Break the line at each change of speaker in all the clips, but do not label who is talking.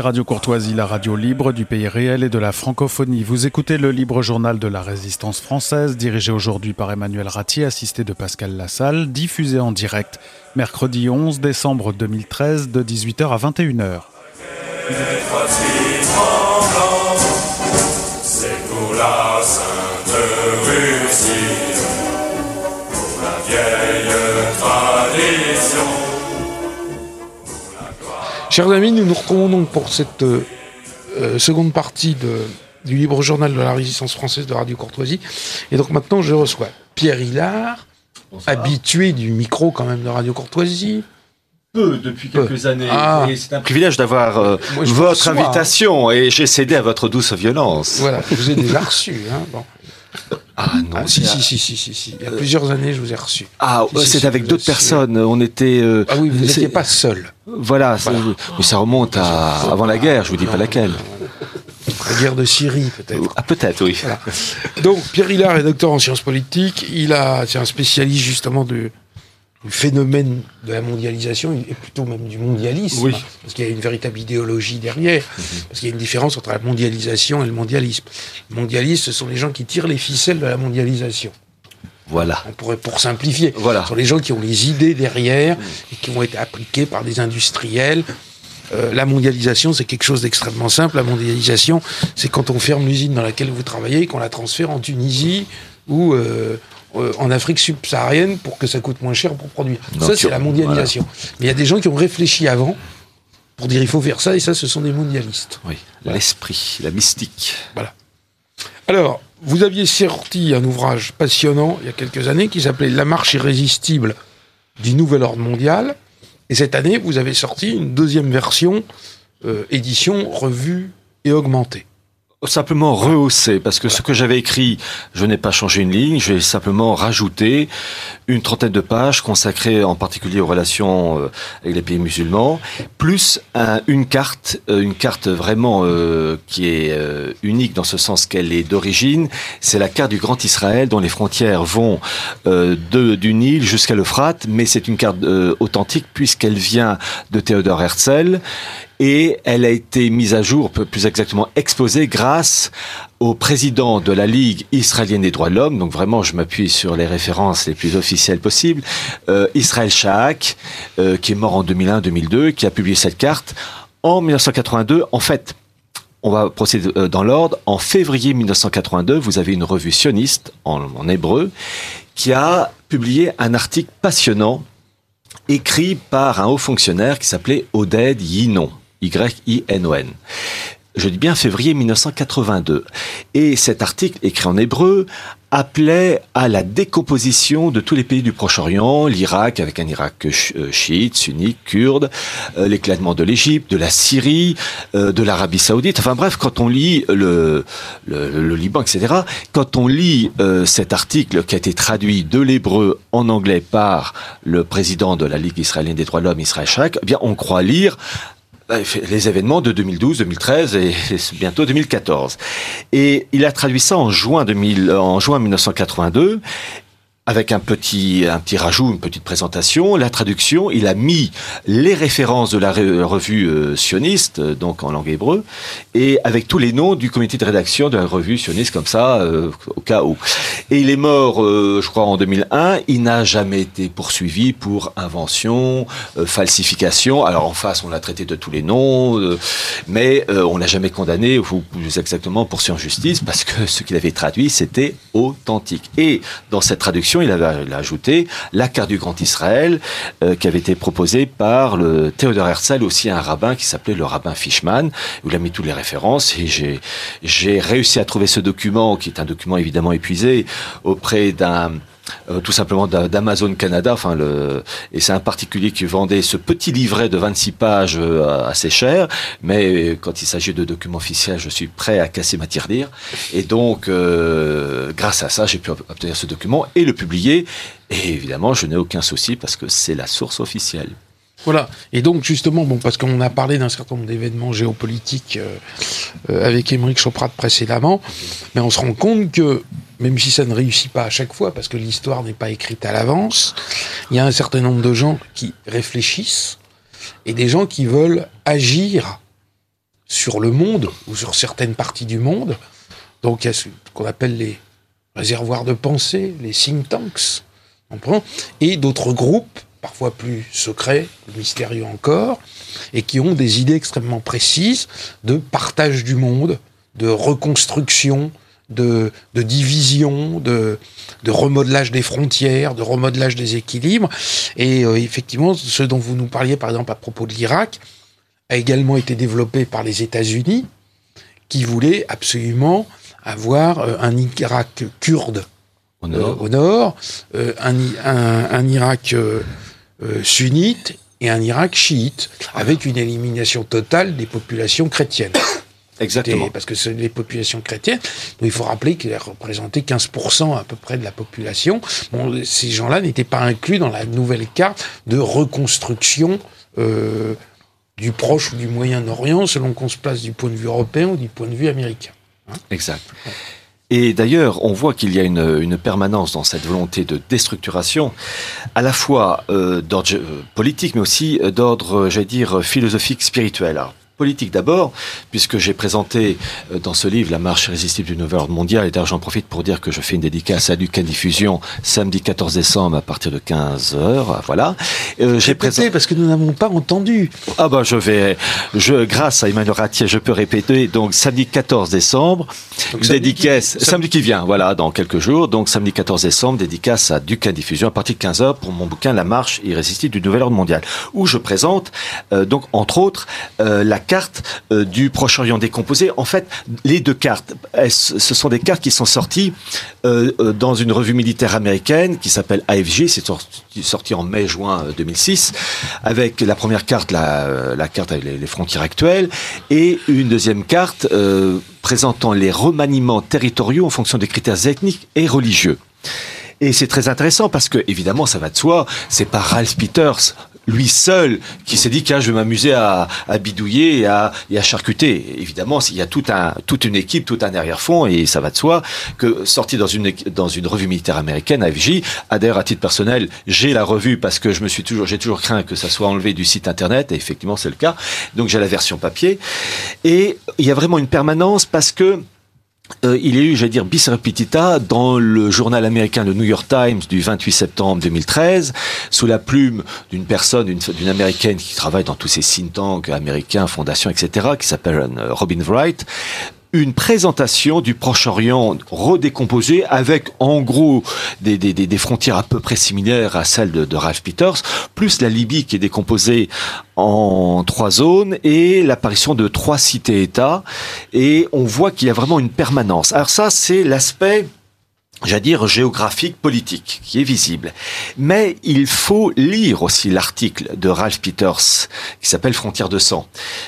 Radio Courtoisie, la radio libre du pays réel et de la francophonie. Vous écoutez le libre journal de la résistance française, dirigé aujourd'hui par Emmanuel Ratier, assisté de Pascal Lassalle, diffusé en direct mercredi 11 décembre 2013 de 18h à 21h.
Chers amis, nous nous retrouvons donc pour cette euh, euh, seconde partie de, du libre journal de la résistance française de Radio Courtoisie. Et donc maintenant, je reçois Pierre Hillard, habitué du micro quand même de Radio Courtoisie.
Peu depuis quelques années.
Ah. c'est un privilège d'avoir euh, votre invitation et j'ai cédé à votre douce violence.
Voilà, je vous ai déjà reçu. Hein, bon.
Ah non,
ah, si, si, si, si, si, Il y a plusieurs années, je vous ai reçu.
Ah, c'est avec d'autres personnes. On était.
Euh, ah oui, vous n'étiez pas seul.
Voilà, mais ça remonte à avant la guerre. Je vous dis pas laquelle.
La guerre de Syrie, peut-être.
Ah, peut-être, oui.
Donc, Pierre Hillard est docteur en sciences politiques. Il a, c'est un spécialiste justement de, le phénomène de la mondialisation et plutôt même du mondialisme, oui. parce qu'il y a une véritable idéologie derrière, mhm. parce qu'il y a une différence entre la mondialisation et le mondialisme. Le mondialisme, ce sont les gens qui tirent les ficelles de la mondialisation.
Voilà.
On pourrait, pour simplifier, voilà. ce sont les gens qui ont les idées derrière et qui ont été appliquées par des industriels. Euh, la mondialisation, c'est quelque chose d'extrêmement simple. La mondialisation, c'est quand on ferme l'usine dans laquelle vous travaillez et qu'on la transfère en Tunisie ou euh, euh, en Afrique subsaharienne pour que ça coûte moins cher pour produire. ça, c'est la mondialisation. Mais il y a des gens qui ont réfléchi avant pour dire il faut faire ça, et ça, ce sont des mondialistes.
Oui, l'esprit, la mystique.
Voilà. Alors, vous aviez sorti un ouvrage passionnant il y a quelques années qui s'appelait La marche irrésistible du nouvel ordre mondial. Et cette année, vous avez sorti une deuxième version, euh, édition revue et augmentée
simplement rehausser, parce que ce que j'avais écrit, je n'ai pas changé une ligne, j'ai simplement rajouté une trentaine de pages consacrées en particulier aux relations euh, avec les pays musulmans, plus une carte, euh, une carte vraiment euh, qui est unique dans ce sens qu'elle est d'origine, c'est la carte du Grand Israël dont les frontières vont de, du Nil jusqu'à l'Euphrate, mais c'est une carte authentique puisqu'elle vient de Théodore Herzl et elle a été mise à jour, plus exactement exposée, grâce au président de la Ligue israélienne des droits de l'homme, donc vraiment je m'appuie sur les références les plus officielles possibles, euh, Israël Shaak, euh, qui est mort en 2001-2002, qui a publié cette carte en 1982. En fait, on va procéder euh, dans l'ordre. En février 1982, vous avez une revue sioniste en, en hébreu qui a publié un article passionnant écrit par un haut fonctionnaire qui s'appelait Oded Yinon. Y-I-N-O-N. Je dis bien février 1982. Et cet article, écrit en hébreu, appelait à la décomposition de tous les pays du Proche-Orient, l'Irak avec un Irak euh, chiite, sunnite, kurde, euh, l'éclatement de l'Égypte, de la Syrie, euh, de l'Arabie saoudite. Enfin bref, quand on lit le, Liban, etc., quand on lit cet article qui a été traduit de l'hébreu en anglais par le président de la Ligue israélienne des droits de l'homme, Israël Shak, eh bien on croit lire les événements de 2012, 2013 et bientôt 2014. Et il a traduit ça en juin, 2000, en juin 1982 avec un petit, un petit rajout, une petite présentation, la traduction, il a mis les références de la revue euh, sioniste, euh, donc en langue hébreu, et avec tous les noms du comité de rédaction de la revue sioniste, comme ça, euh, au cas où. Et il est mort, je crois, en 2001. Il n'a jamais été poursuivi pour invention, falsification. Alors en face, on l'a traité de tous les noms, mais on l'a jamais condamné, ou plus exactement poursuivi en justice, parce que ce qu'il avait traduit, c'était authentique. Et dans cette traduction, il avait ajouté la carte du Grand Israël euh, qui avait été proposée par le Théodore Herzl, aussi un rabbin qui s'appelait le rabbin Fishman, il a mis toutes les références et j'ai réussi à trouver ce document, qui est un document évidemment épuisé, auprès d'un euh, tout simplement d'Amazon Canada. Enfin, le, et c'est un particulier qui vendait ce petit livret de 26 pages euh, assez cher, mais quand il s'agit de documents officiels, je suis prêt à casser ma tirelire. Et donc, euh, grâce à ça, j'ai pu obtenir ce document et le publier. Et évidemment, je n'ai aucun souci parce que c'est la source officielle.
Voilà. Et donc, justement, bon, parce qu'on a parlé d'un certain nombre d'événements géopolitiques avec Émeric Choprat précédemment, mais on se rend compte que même si ça ne réussit pas à chaque fois, parce que l'histoire n'est pas écrite à l'avance, il y a un certain nombre de gens qui réfléchissent et des gens qui veulent agir sur le monde ou sur certaines parties du monde. Donc il y a ce qu'on appelle les réservoirs de pensée, les think tanks, et d'autres groupes, parfois plus secrets, mystérieux encore, et qui ont des idées extrêmement précises de partage du monde, de reconstruction, de, division, de, remodelage des frontières, de remodelage des équilibres. Et euh, effectivement, ce dont vous nous parliez, par exemple, à propos de l'Irak, a également été développé par les États-Unis, qui voulaient absolument avoir euh, un Irak kurde au nord, euh, un, Irak sunnite et un Irak chiite, avec une élimination totale des populations chrétiennes.
Exactement.
Parce que les populations chrétiennes. il faut rappeler qu'ils représentaient 15% à peu près de la population. Bon, ces gens-là n'étaient pas inclus dans la nouvelle carte de reconstruction euh, du Proche ou du Moyen-Orient, selon qu'on se place du point de vue européen ou du point de vue américain.
Hein. exact. Et d'ailleurs, on voit qu'il y a une, permanence dans cette volonté de déstructuration, à la fois euh, d'ordre euh, politique, mais aussi d'ordre, j'allais dire, philosophique, spirituel politique d'abord, puisque j'ai présenté euh, dans ce livre La marche irrésistible du nouvel ordre mondial, et d'ailleurs j'en profite pour dire que je fais une dédicace à Lucas Diffusion samedi 14 décembre à partir de 15h, voilà.
Euh, j'ai présenté parce que nous n'avons pas entendu.
Ah bah je vais, je, grâce à Emmanuel Ratier, je peux répéter, donc samedi 14 décembre, donc, dédicace, samedi qui, vient, voilà, dans quelques jours, donc samedi 14 décembre, dédicace à Duquin Diffusion à partir de 15h pour mon bouquin La marche irrésistible du nouvel ordre mondial, où je présente, euh, donc entre autres, euh, la carte euh, du Proche-Orient décomposé. En fait, les deux cartes, ce sont des cartes qui sont sorties euh, euh, dans une revue militaire américaine qui s'appelle AFG, c'est sorti, en mai-juin 2006, avec la première carte, la, carte avec les, frontières actuelles, et une deuxième carte présentant les remaniements territoriaux en fonction des critères ethniques et religieux. Et c'est très intéressant parce que, évidemment, ça va de soi, c'est pas Ralph Peters, lui seul qui s'est dit qu'un je vais m'amuser à, bidouiller et à, et à, charcuter. Évidemment, il y a tout un, toute une équipe, tout un arrière-fond, et ça va de soi que sorti dans une, dans une revue militaire américaine, AFJ, adhère à titre personnel, j'ai la revue parce que je me suis toujours, j'ai toujours craint que ça soit enlevé du site internet, et effectivement c'est le cas. Donc j'ai la version papier. Et il y a vraiment une permanence parce que euh, il y a eu, j'allais dire, bis repetita dans le journal américain le New York Times du 28 septembre 2013, sous la plume d'une personne, d'une américaine qui travaille dans tous ces think tanks américains, fondations, etc., qui s'appelle euh, Robin Wright, une présentation du Proche-Orient redécomposé avec en gros des, des, des, frontières à peu près similaires à celles de, de Ralph Peters, plus la Libye qui est décomposée en trois zones et l'apparition de trois cités-États. Et on voit qu'il y a vraiment une permanence. Alors ça, c'est l'aspect j'allais dire géographique politique qui est visible. Mais il faut lire aussi l'article de Ralph Peters qui s'appelle Frontières de sang,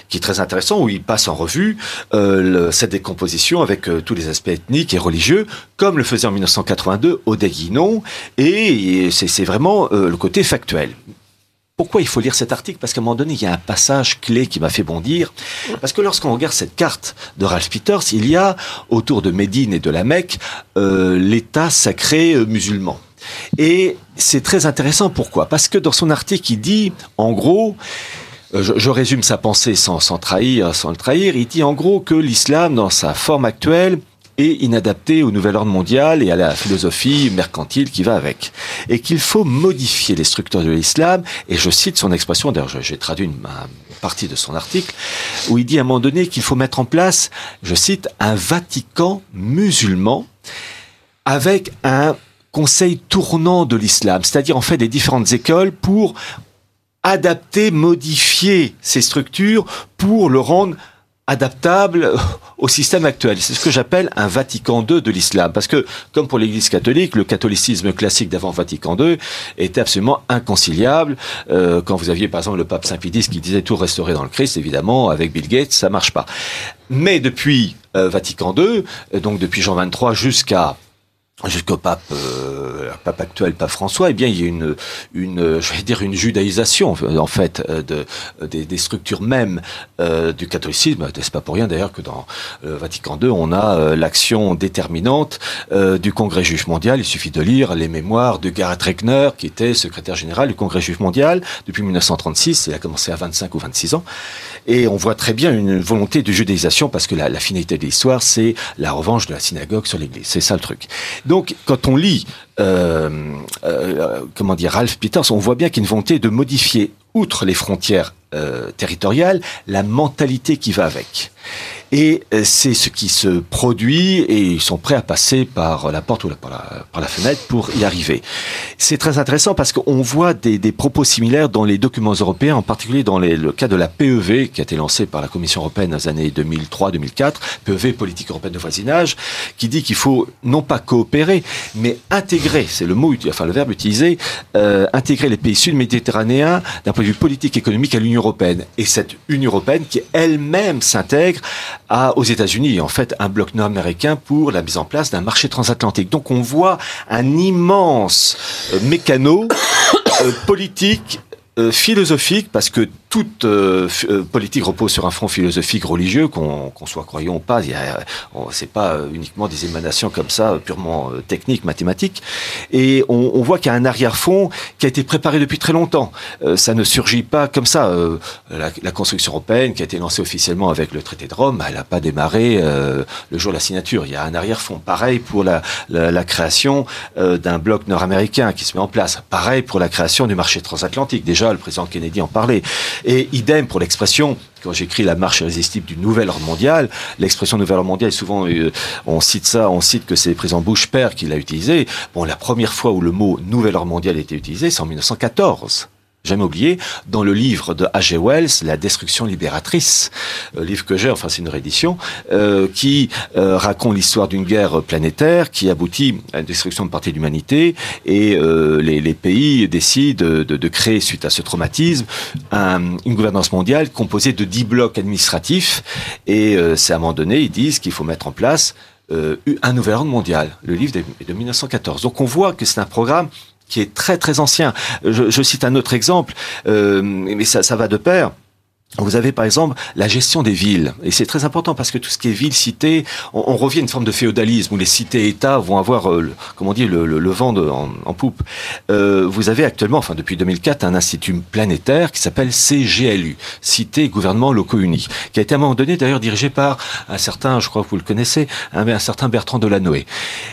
qui est très intéressant où il passe en revue euh, cette décomposition avec euh, tous les aspects ethniques et religieux, comme le faisait en 1982 Odé Guinon, et c'est vraiment euh, le côté factuel. Pourquoi il faut lire cet article? Parce qu'à un moment donné, il y a un passage clé qui m'a fait bondir. Parce que lorsqu'on regarde cette carte de Ralph Peters, il y a autour de Médine et de la Mecque euh, l'État sacré euh, musulman. Et c'est très intéressant. Pourquoi? Parce que dans son article, il dit, en gros, euh, je, je, résume sa pensée sans, sans trahir, sans le trahir. Il dit en gros que l'islam, dans sa forme actuelle, et inadapté au nouvel ordre mondial et à la philosophie mercantile qui va avec. Et qu'il faut modifier les structures de l'islam, et je cite son expression, d'ailleurs j'ai traduit une, partie de son article, où il dit à un moment donné qu'il faut mettre en place, je cite, un Vatican musulman avec un conseil tournant de l'islam, c'est-à-dire en fait des différentes écoles pour adapter, modifier ces structures pour le rendre adaptable au système actuel. C'est ce que j'appelle un Vatican II de l'islam. Parce que, comme pour l'Église catholique, le catholicisme classique d'avant Vatican II était absolument inconciliable. Euh, quand vous aviez, par exemple, le pape Saint Pie qui disait tout restaurer dans le Christ, évidemment, avec Bill Gates, ça marche pas. Mais depuis euh, Vatican II, donc depuis Jean XXIII jusqu'à jusqu'au pape, euh, pape actuel, pape François, eh bien, il y a une, une, je vais dire, une judaïsation en fait euh, de, des, structures mêmes euh, du catholicisme. C'est pas pour rien d'ailleurs que dans le Vatican II, on a euh, l'action déterminante euh, du Congrès juif mondial. Il suffit de lire les mémoires de Garrett Reckner, qui était secrétaire général du Congrès juif mondial depuis 1936. Il a commencé à 25 ou 26 ans, et on voit très bien une volonté de judaïsation parce que la, finalité de l'histoire, c'est la revanche de la synagogue sur l'Église. C'est ça le truc. Donc, quand on lit, euh, euh, comment dire, Ralph Peters, on voit bien qu'il y a une volonté de modifier, outre les frontières euh, territoriales, la mentalité qui va avec. Et euh, c'est ce qui se produit et ils sont prêts à passer par la porte ou par la, fenêtre pour y arriver. C'est très intéressant parce qu'on voit des, propos similaires dans les documents européens, en particulier dans le cas de la PEV qui a été lancée par la Commission européenne dans les années 2003-2004, PEV, politique européenne de voisinage, qui dit qu'il faut non pas coopérer, mais intégrer, c'est le mot, enfin le verbe utilisé, euh, intégrer les pays sud-méditerranéens d'un point de vue politique économique à l'Union européenne. Et cette Union européenne qui elle-même s'intègre aux États-Unis, en fait, un bloc nord-américain pour la mise en place d'un marché transatlantique. Donc on voit un immense euh, mécano euh, politique euh, philosophique, parce que toute euh, euh, politique repose sur un front philosophique religieux, qu'on qu soit croyant ou pas. C'est pas euh, uniquement des émanations comme ça, purement euh, techniques, mathématiques. Et on, on voit qu'il y a un arrière-fond qui a été préparé depuis très longtemps. Euh, ça ne surgit pas comme ça. Euh, la, la, construction européenne, qui a été lancée officiellement avec le traité de Rome, elle n'a pas démarré le jour de la signature. Il y a un arrière-fond. Pareil pour la, la, la création d'un bloc nord-américain qui se met en place. Pareil pour la création du marché transatlantique. Déjà, le président Kennedy en parlait. Et idem pour l'expression quand j'écris la marche irrésistible du nouvel ordre mondial, l'expression nouvel ordre mondial, souvent euh, on cite ça, on cite que c'est le président Bush père qui l'a utilisé. Bon, la première fois où le mot nouvel ordre mondial a été utilisé, c'est en 1914 jamais oublié, dans le livre de H.G. Wells, La destruction libératrice, euh, livre que j'ai, enfin c'est une réédition, euh, qui euh, raconte l'histoire d'une guerre planétaire qui aboutit à la destruction de partie de l'humanité et euh, les, les, pays décident de, de, de, créer, suite à ce traumatisme, un, une gouvernance mondiale composée de dix blocs administratifs et euh, c'est à un moment donné, ils disent qu'il faut mettre en place euh, un nouvel ordre mondial. Le livre est de 1914. Donc on voit que c'est un programme qui est très très ancien. Je, cite un autre exemple, euh, mais ça, ça va de pair. Vous avez par exemple la gestion des villes, et c'est très important parce que tout ce qui est ville, cité, on, revient à une forme de féodalisme où les cités-États vont avoir, euh, le, comment dire, le, le, le vent de, en, en, poupe. Euh, vous avez actuellement, enfin depuis 2004, un institut planétaire qui s'appelle CGLU, Cité Gouvernement Locaux Unis, qui a été à un moment donné d'ailleurs dirigé par un certain, je crois que vous le connaissez, un, un certain Bertrand Delanoë.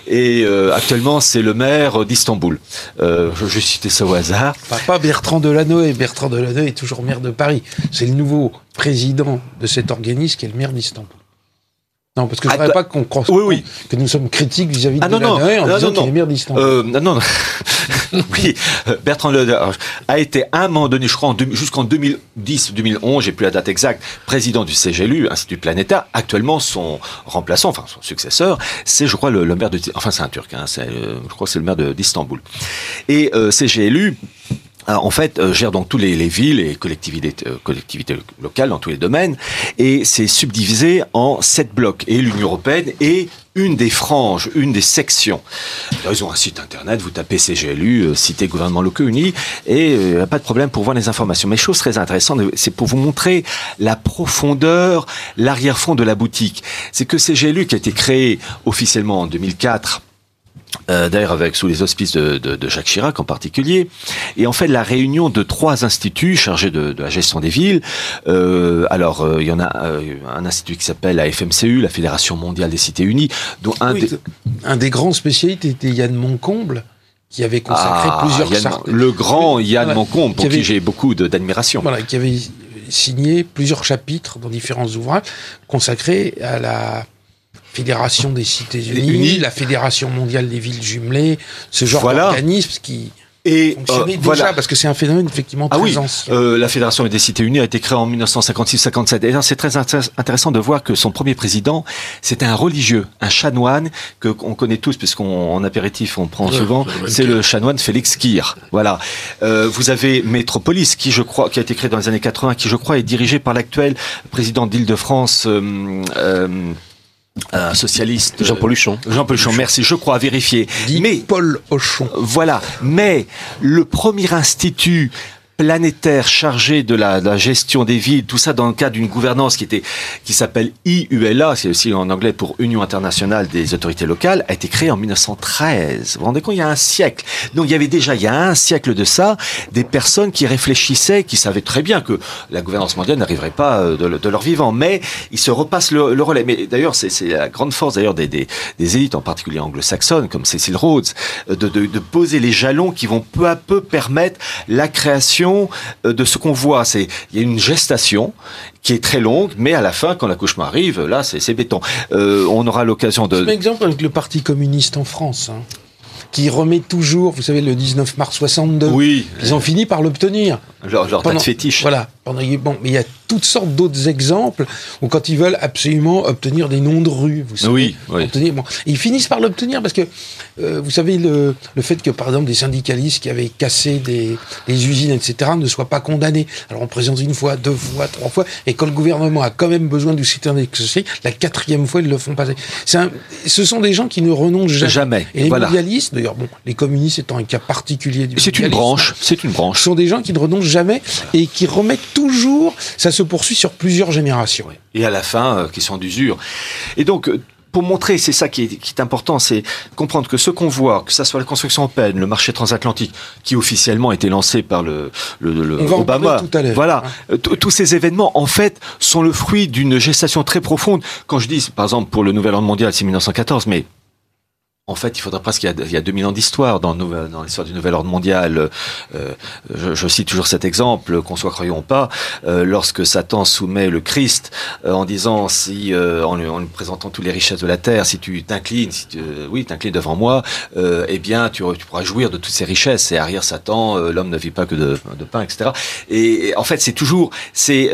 Et euh, actuellement, c'est le maire d'Istanbul. Euh, je vais citer ça au hasard.
Pas Bertrand Delanoë, Bertrand Delanoë est toujours maire de Paris. C'est le nouveau président de cet organisme qui est le maire d'Istanbul. Non, parce que je ne voudrais pas qu'on croise
oui, oui.
que nous sommes critiques vis-à-vis -vis ah, de non, non, en non, disant qu'il est maire d'Istanbul.
Euh, non, non, oui, Bertrand Leder a été à un moment donné, je crois, jusqu'en 2010-2011, j'ai plus la date exacte, président du CGLU, Institut Planétaire. Actuellement, son remplaçant, enfin son successeur, c'est, je crois, le, le, maire de, enfin c'est un Turc, hein, euh, je crois que c'est le maire d'Istanbul. Et euh, CGLU euh, en fait, euh, gère donc tous les, les villes et collectivités, euh, collectivités locales dans tous les domaines, et c'est subdivisé en sept blocs. Et l'Union européenne est une des franges, une des sections. Alors, ils ont un site internet, vous tapez CGLU, euh, Cité Gouvernement Locaux Unis, et euh, pas de problème pour voir les informations. Mais chose très intéressante, c'est pour vous montrer la profondeur, l'arrière-fond de la boutique. C'est que CGLU, qui a été créé officiellement en 2004, euh, d'ailleurs avec sous les auspices de, de, de, Jacques Chirac en particulier, et en fait la réunion de trois instituts chargés de, de la gestion des villes. Euh, alors euh, il y en a euh, un institut qui s'appelle la FMCU, la Fédération mondiale des cités unies, dont un,
oui, des... un des grands spécialistes était Yann Moncomble qui avait consacré ah, plusieurs
Yann, le grand Yann voilà, Moncomble pour qui, avait, qui j'ai beaucoup d'admiration.
Voilà, qui avait signé plusieurs chapitres dans différents ouvrages consacrés à la Fédération des Cités Unies, la Fédération mondiale des villes jumelées, ce genre voilà. d'organisme qui
et
fonctionnait euh, déjà voilà. parce que c'est un phénomène effectivement très
ah oui,
ancien.
Euh, la Fédération des Cités Unies a été créée en 1956-57. Et c'est très intéressant de voir que son premier président, c'était un religieux, un chanoine que on connaît tous puisqu'on en apéritif on prend ouais, souvent. C'est le chanoine Félix Kir. Voilà. Euh, vous avez Métropolis qui je crois qui a été créé dans les années 80, qui je crois est dirigé par l'actuel président d'Île-de-France. Euh, un socialiste.
Jean Poluchon.
Jean Poluchon, merci, je crois, à vérifier.
mais Paul Hochon.
Voilà. Mais le premier institut planétaire chargé de la, gestion des villes, tout ça dans le cadre d'une gouvernance qui était qui s'appelle IULA, c'est aussi en anglais pour Union internationale des autorités locales, a été créé en 1913. Vous vous rendez compte, il y a un siècle. Donc il y avait déjà il y a un siècle de ça des personnes qui réfléchissaient, qui savaient très bien que la gouvernance mondiale n'arriverait pas euh, de, leur vivant, mais ils se repassent le, relais. Mais d'ailleurs, c'est la grande force d'ailleurs des, des, élites, en particulier anglo-saxonnes, comme Cecil Rhodes, euh, de, de poser les jalons qui vont peu à peu permettre la création euh, de ce qu'on voit. C'est il y a une gestation qui est très longue, mais à la fin, quand l'accouchement arrive, là, c'est béton. Euh, on aura l'occasion de.
Un exemple avec le Parti communiste en France. Hein, qui remet toujours, vous savez, le 19 mars 62.
Oui.
Ils ont fini par l'obtenir.
Leur, leur Pendant, fétiche.
Voilà. Bon, mais il y a toutes sortes d'autres exemples où quand ils veulent absolument obtenir des noms de rues, vous savez,
oui, oui.
bon, ils finissent par l'obtenir parce que euh, vous savez le, le, fait que par exemple des syndicalistes qui avaient cassé des, des, usines etc ne soient pas condamnés. Alors on présente une fois, deux fois, trois fois et quand le gouvernement a quand même besoin du soutien des la quatrième fois ils le font passer. Un, ce sont des gens qui ne renoncent jamais.
jamais.
Et les mondialistes, d'ailleurs bon, les communistes étant un cas particulier du
C'est une branche, c'est une branche.
Ce sont des gens qui ne renoncent jamais et qui remettent toujours ça se poursuit sur plusieurs générations.
Et à la fin, euh, question d'usure. Et donc, euh, pour montrer, c'est ça qui est, important, c'est comprendre que ce qu'on voit, que ça soit la construction en peine, le marché transatlantique, qui officiellement a été lancé par le, le, Obama,
tout à
voilà, hein. euh, tous ces événements en fait sont le fruit d'une gestation très profonde. Quand je dis, par exemple, pour le Nouvel Ordre mondial, c'est 1914, mais en fait, il faudrait presque qu'il y a, 2000 ans d'histoire dans, l'histoire du nouvel ordre mondial. Euh, je, cite toujours cet exemple, qu'on soit croyant ou pas, euh, lorsque Satan soumet le Christ euh, en disant, si en lui, présentant toutes les richesses de la terre, si tu t'inclines, si tu, oui, t'inclines devant moi, eh bien, tu, pourras jouir de toutes ces richesses. Et arrière Satan, l'homme ne vit pas que de, pain, etc. Et, en fait, c'est toujours, c'est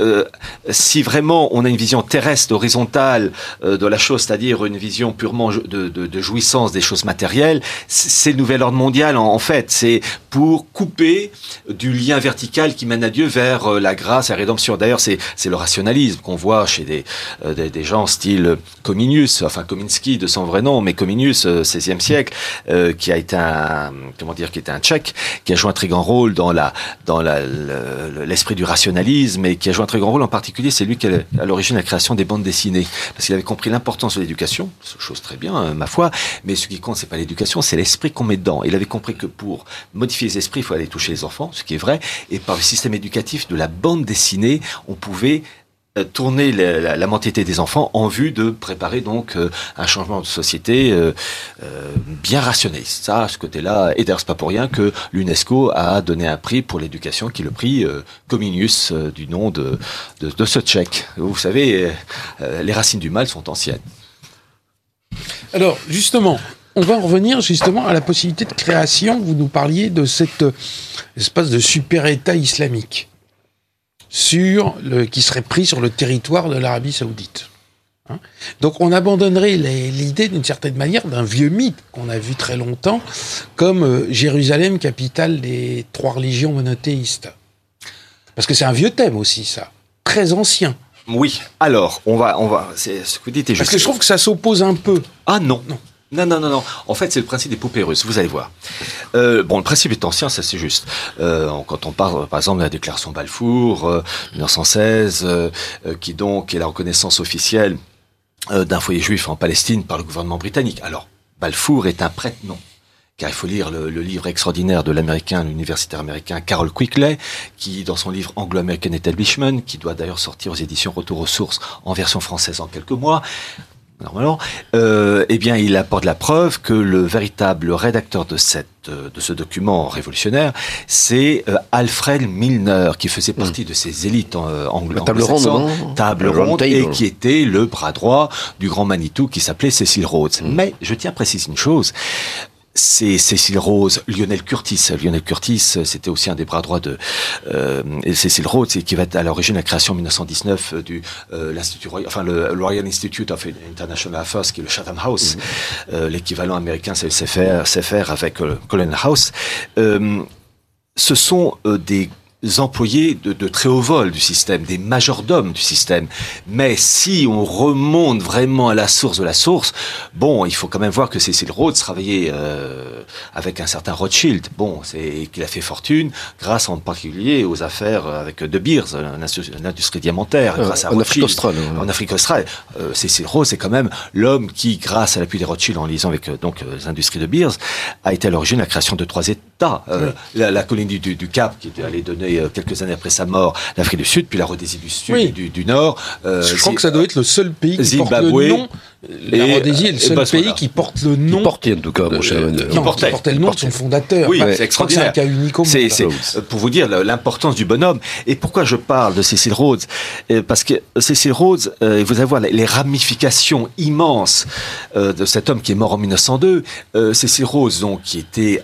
si vraiment on a une vision terrestre, horizontale de la chose, c'est-à-dire une vision purement de, de, de jouissance des choses matérielles. C'est le nouvel ordre mondial, en, fait. C'est pour couper du lien vertical qui mène à Dieu vers euh, la grâce et la rédemption. D'ailleurs, c'est le rationalisme qu'on voit chez des, euh, gens style Cominius, enfin Kominsky de son vrai nom, mais Cominius, euh, 16e siècle, euh, qui a été un, comment dire, qui était un tchèque, qui a joué un très grand rôle dans l'esprit du rationalisme et qui a joué un très grand rôle en particulier, c'est lui qui a à l'origine la création des bandes dessinées, parce qu'il avait compris l'importance de l'éducation, chose très bien, ma foi, mais ce qui compte, c'est pas l'éducation, c'est l'esprit qu'on met dedans. Il avait compris que pour modifier les esprits, il faut aller toucher les enfants, ce qui est vrai, et par le système éducatif de la bande dessinée, on pouvait euh, tourner la, mentalité des enfants en vue de préparer donc euh, un changement de société euh, bien rationaliste. Ça, ce côté-là, et d'ailleurs c'est pas pour rien que l'UNESCO a donné un prix pour l'éducation qui est le prix Cominius du nom de, de, de ce tchèque. Vous savez, les racines du mal sont anciennes.
Alors justement, on va en revenir justement à la possibilité de création. Vous nous parliez de cet euh, espace de super-État islamique sur le, qui serait pris sur le territoire de l'Arabie saoudite. Hein. Donc on abandonnerait l'idée d'une certaine manière d'un vieux mythe qu'on a vu très longtemps comme euh, Jérusalem, capitale des trois religions monothéistes. Parce que c'est un vieux thème aussi, ça, très ancien.
Oui, alors, on va, on va, c'est ce que vous dites
Parce que je trouve que ça s'oppose un peu.
Ah non, non. Non, non, non, non. En fait, c'est le principe des poupées russes. Vous allez voir. Euh, bon, le principe est ancien, ça c'est juste. Euh, quand on parle, par exemple, de la déclaration Balfour, euh, 1916, euh, qui donc est la reconnaissance officielle d'un foyer juif en Palestine par le gouvernement britannique. Alors, Balfour est un prêtre, non car il faut lire le, livre extraordinaire de l'américain, l'universitaire américain Carol Quickley, qui, dans son livre Anglo-American Establishment, qui doit d'ailleurs sortir aux éditions Retour aux sources en version française en quelques mois, normalement, euh, eh bien, il apporte la preuve que le véritable rédacteur de cette de ce document révolutionnaire, c'est euh, Alfred Milner, qui faisait partie de ces élites euh,
anglo table ronde,
table ronde, et qui était le bras droit du grand Manitou qui s'appelait Cecil Rhodes. Mm. Mais je tiens à préciser une chose, c'est Cécile Rose, Lionel Curtis. Lionel Curtis, c'était aussi un des bras droits de euh, Cécile Rose, qui va être à l'origine de la création en 1919 euh, du euh, l'institut enfin le Royal Institute of International Affairs, qui est le Chatham House. Mhm. Euh, l'équivalent américain, c'est le CFR, CFR avec Colonel House. ce sont des employés de, de, très haut vol du système, des majordomes du système. Mais si on remonte vraiment à la source de la source, bon, il faut quand même voir que Cécile Rhodes travaillait euh, avec un certain Rothschild, bon, c'est qu'il a fait fortune grâce en particulier aux affaires avec De Beers, l'industrie diamantaire,
euh,
grâce à
en
Rothschild.
Afrique australe.
En Afrique australe, euh, Cécile Rhodes c'est quand même l'homme qui, grâce à l'appui des Rothschild en liaison avec euh, donc les industries de Beers, a été à l'origine de la création de trois États. Euh, la, la, colonie du, du, Cap, qui allée donner euh, quelques années après sa mort l'Afrique du Sud, puis la Rhodésie du Sud
Oui.
et du, du Nord. euh,
Je crois que ça doit être le seul pays qui porte le nom. La Rhodésie est le
et
seul
Botswana.
pays qui porte le nom.
Qui portait en tout cas, mon cher
euh, qui
portait.
portait le nom de son fondateur.
Oui,
Enfin,
c'est
je crois que c'est un
extraordinaire.
cas unique au monde.
Euh, pour vous dire l'importance du bonhomme. Et pourquoi je parle de Cécile Rhodes? Euh, Parce que Cécile Rhodes, euh, vous allez voir les, ramifications immenses euh, de cet homme qui est mort en 1902. Euh, Cécile Rhodes, donc, qui était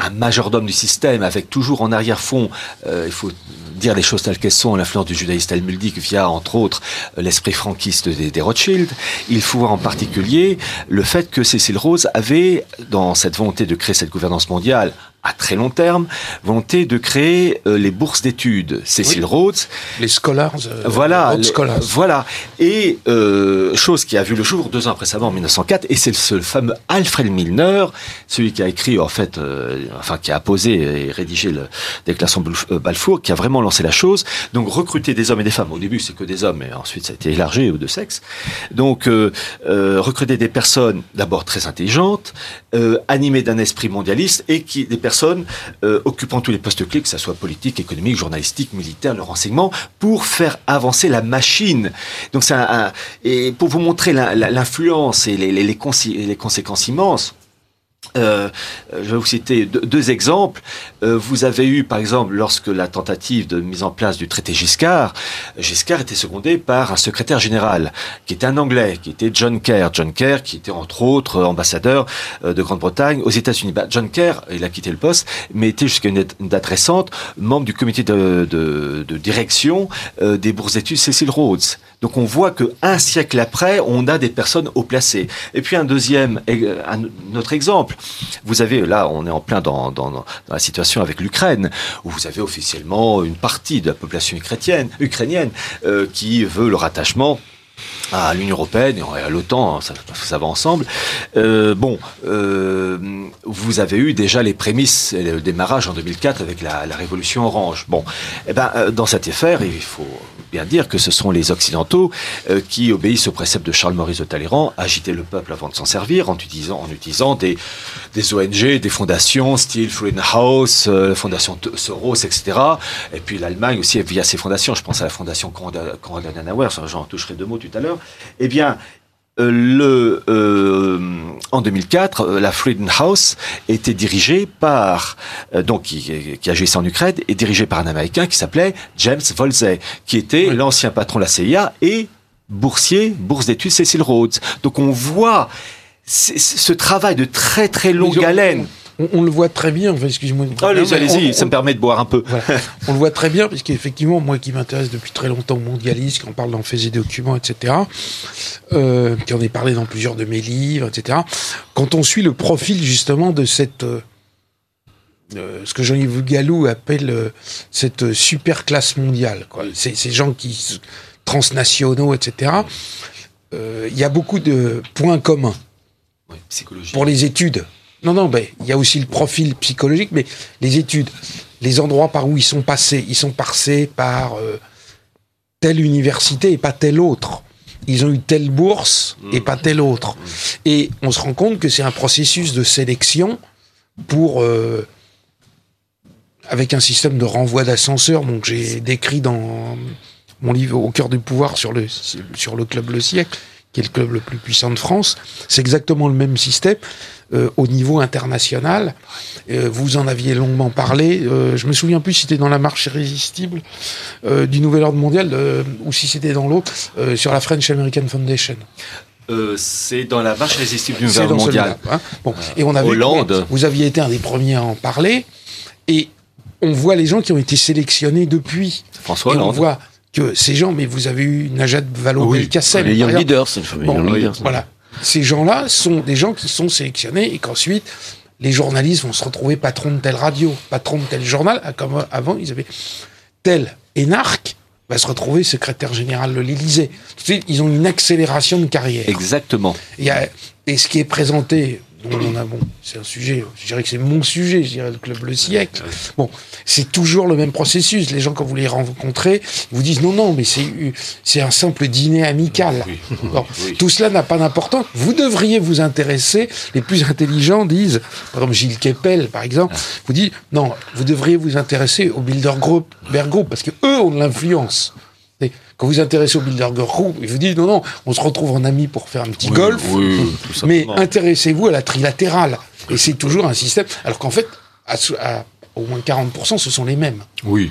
un majordome du système, avec toujours en arrière-fond, euh, il faut dire les choses telles qu'elles sont, l'influence du judaïsme talmudique via, entre autres, l'esprit franquiste des, des Rothschild. Il faut voir en particulier le fait que Cécile Rose avait, dans cette volonté de créer cette gouvernance mondiale à très long terme, volonté de créer euh, les bourses d'études. Cécile Rhodes,
Les scholars. euh,
voilà,
Scholars.
voilà. Et euh, chose qui a vu le jour deux ans mort en 1904, et c'est ce fameux Alfred Milner, celui qui a écrit en fait, euh, enfin qui a apposé et rédigé le déclaration euh, Balfour, qui a vraiment lancé la chose. Donc recruter des hommes et des femmes. Au début c'est que des hommes, et ensuite ça a été élargi aux deux sexes. Donc euh, euh, recruter des personnes d'abord très intelligentes, euh, animées d'un esprit mondialiste et qui des personnes euh, occupant tous les postes clés, que ce soit politique, économique, journalistique, militaire, le renseignement, pour faire avancer la machine. Donc un, un- et pour vous montrer l'influence et les conséquences immenses. Euh, je vais vous citer deux, exemples. Euh, vous avez eu, par exemple, lorsque la tentative de mise en place du traité Giscard, Giscard était secondé par un secrétaire général qui était un Anglais, qui était John Kerr. John Kerr, qui était entre autres ambassadeur euh, de Grande-Bretagne aux États-Unis. Bah, John Kerr, il a quitté le poste, mais était jusqu'à une, date- une date récente membre du comité de, de, de direction euh, des bourses d'études Cecil Rhodes. Donc on voit que un siècle après, on a des personnes haut placées. Et puis un deuxième, euh, un autre exemple. Vous avez là, on est en plein dans, la situation avec l'Ukraine, où vous avez officiellement une partie de la population ukrainienne, euh, qui veut le rattachement à l'Union européenne et à l'OTAN, ça, ça va ensemble. Euh, bon, vous avez eu déjà les prémices le démarrage en 2004 avec la, révolution orange. Bon, eh ben, dans cette affaire, il faut bien dire que ce sont les Occidentaux euh, qui obéissent au précepte de Charles-Maurice de Talleyrand, agiter le peuple avant de s'en servir en utilisant, en utilisant des, des ONG, des fondations, style Freedom House, euh, Fondation Soros, etc. Et puis l'Allemagne aussi via ses fondations, je pense à la fondation Konrad Adenauer, j'en toucherai deux mots tout à l'heure. Eh bien, le, euh, en 2004, euh, la Freedom House était dirigée par, euh, donc qui, qui agissait en Ukraine, et dirigée par un Américain qui s'appelait James Volzey, qui était
Oui.
l'ancien patron de la CIA et boursier, bourse d'études Cecil Rhodes. Donc on voit ce travail de très très longue haleine.
On, on le voit très bien. Enfin, excuse-moi. Mais
allez-y, ça me permet de boire un peu.
Voilà. On le voit très bien, parce qu'effectivement, moi qui m'intéresse depuis très longtemps au mondialisme, quand on parle d'en faits et documents, etc., euh, qui en ai parlé dans plusieurs de mes livres, etc., quand on suit le profil justement de cette. euh, euh, ce que Jean-Yves Gallou appelle cette super classe mondiale, quoi. Ces, ces gens qui transnationaux, etc. Il y a beaucoup de points communs
psychologie.
pour les études. Non, non, il y a aussi le profil psychologique, mais les études, les endroits par où ils sont passés, ils sont passés par euh, telle université et pas telle autre. Ils ont eu telle bourse et pas telle autre. Et on se rend compte que c'est un processus de sélection pour euh, avec un système de renvoi d'ascenseur, donc j'ai décrit dans mon livre Au cœur du pouvoir sur le sur le club Le Siècle, qui est le club le plus puissant de France. C'est exactement le même système euh, au niveau international. Euh, vous en aviez longuement parlé. Euh, je me souviens plus si c'était dans la marche irrésistible euh, du Nouvel Ordre Mondial euh, ou si c'était dans l'autre, euh, sur la French American Foundation.
Euh, c'est dans la marche irrésistible du gouvernement
dans
mondial.
hein. Bon, et on a vu que,
Hollande.
vous aviez été un des premiers à en parler, et on voit les gens qui ont été sélectionnés depuis.
François
et on
Hollande.
voit que ces gens, mais vous avez eu Najat Vallaud-Belkacem.
Les Young. Leaders, c'est une famille
Bon,
Young Leaders.
voilà. Ces gens-là sont des gens qui sont sélectionnés et qu'ensuite, les journalistes vont se retrouver patron de telle radio, patron de tel journal, comme avant, ils avaient tel énarque va se retrouver secrétaire général de l'Élysée. Ils ont une accélération de carrière.
Exactement.
et ce qui est présenté bon, c'est un sujet, je dirais que c'est mon sujet, je dirais le club le siècle. Bon, c'est toujours le même processus. Les gens, quand vous les rencontrez, vous disent non, non, mais c'est un simple dîner amical. Tout cela n'a pas d'importance. Vous devriez vous intéresser. Les plus intelligents disent, par exemple Gilles Kepel, par exemple, ah. vous dit non, vous devriez vous intéresser au Builder Group, Group, parce que eux ont de l'influence. Quand vous intéressez au Bilderberg Group, ils vous disent non, non, on se retrouve en amis pour faire un petit golf, mais intéressez-vous à la trilatérale. Et c'est toujours un système. Alors qu'en fait, à, au moins 40%, ce sont les mêmes.
Oui,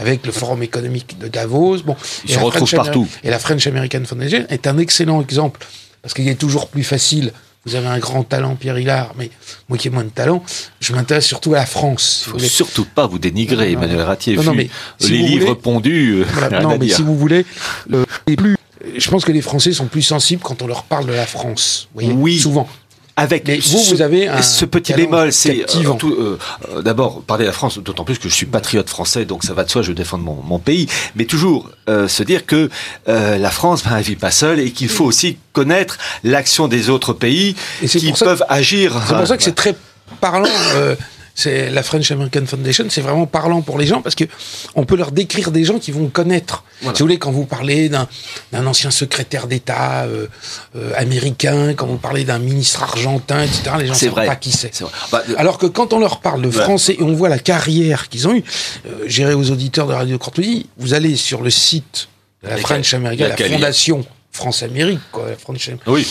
Avec le Forum économique de Davos. Bon,
Ils se retrouvent partout.
Et la French American Foundation est un excellent exemple. Parce qu'il est toujours plus facile vous avez un grand talent, Pierre Hillard, mais moi qui ai moins de talent, je m'intéresse surtout à la France.
Il faut surtout pas vous dénigrer, Emmanuel Ratier. Non, mais les livres pondus.
Euh, non, mais si vous voulez, plus, je pense que les Français sont plus sensibles quand on leur parle de la France. Voyez, oui. Souvent
avec vous, ce, vous avez ce petit bémol, c'est euh, euh, d'abord parler de la France, d'autant plus que je suis patriote français, donc ça va de soi, je défends mon, mon pays, mais toujours euh, se dire que la France ben, ne vit pas seule et qu'il faut aussi connaître l'action des autres pays qui peuvent agir.
C'est pour ça que c'est très parlant c'est la French American Foundation, c'est vraiment parlant pour les gens parce que on peut leur décrire des gens qui vont connaître. Si vous voulez, quand vous parlez d'un ancien secrétaire d'État euh, euh, américain, quand vous parlez d'un ministre argentin, etc., les gens ne savent pas qui c'est. Bah, Alors que quand on leur parle de français et on voit la carrière qu'ils ont eue, euh, gérée aux auditeurs de Radio Cortouilly, vous allez sur le site de la French American, la, Fondation France-Amérique, quoi, la French
Oui.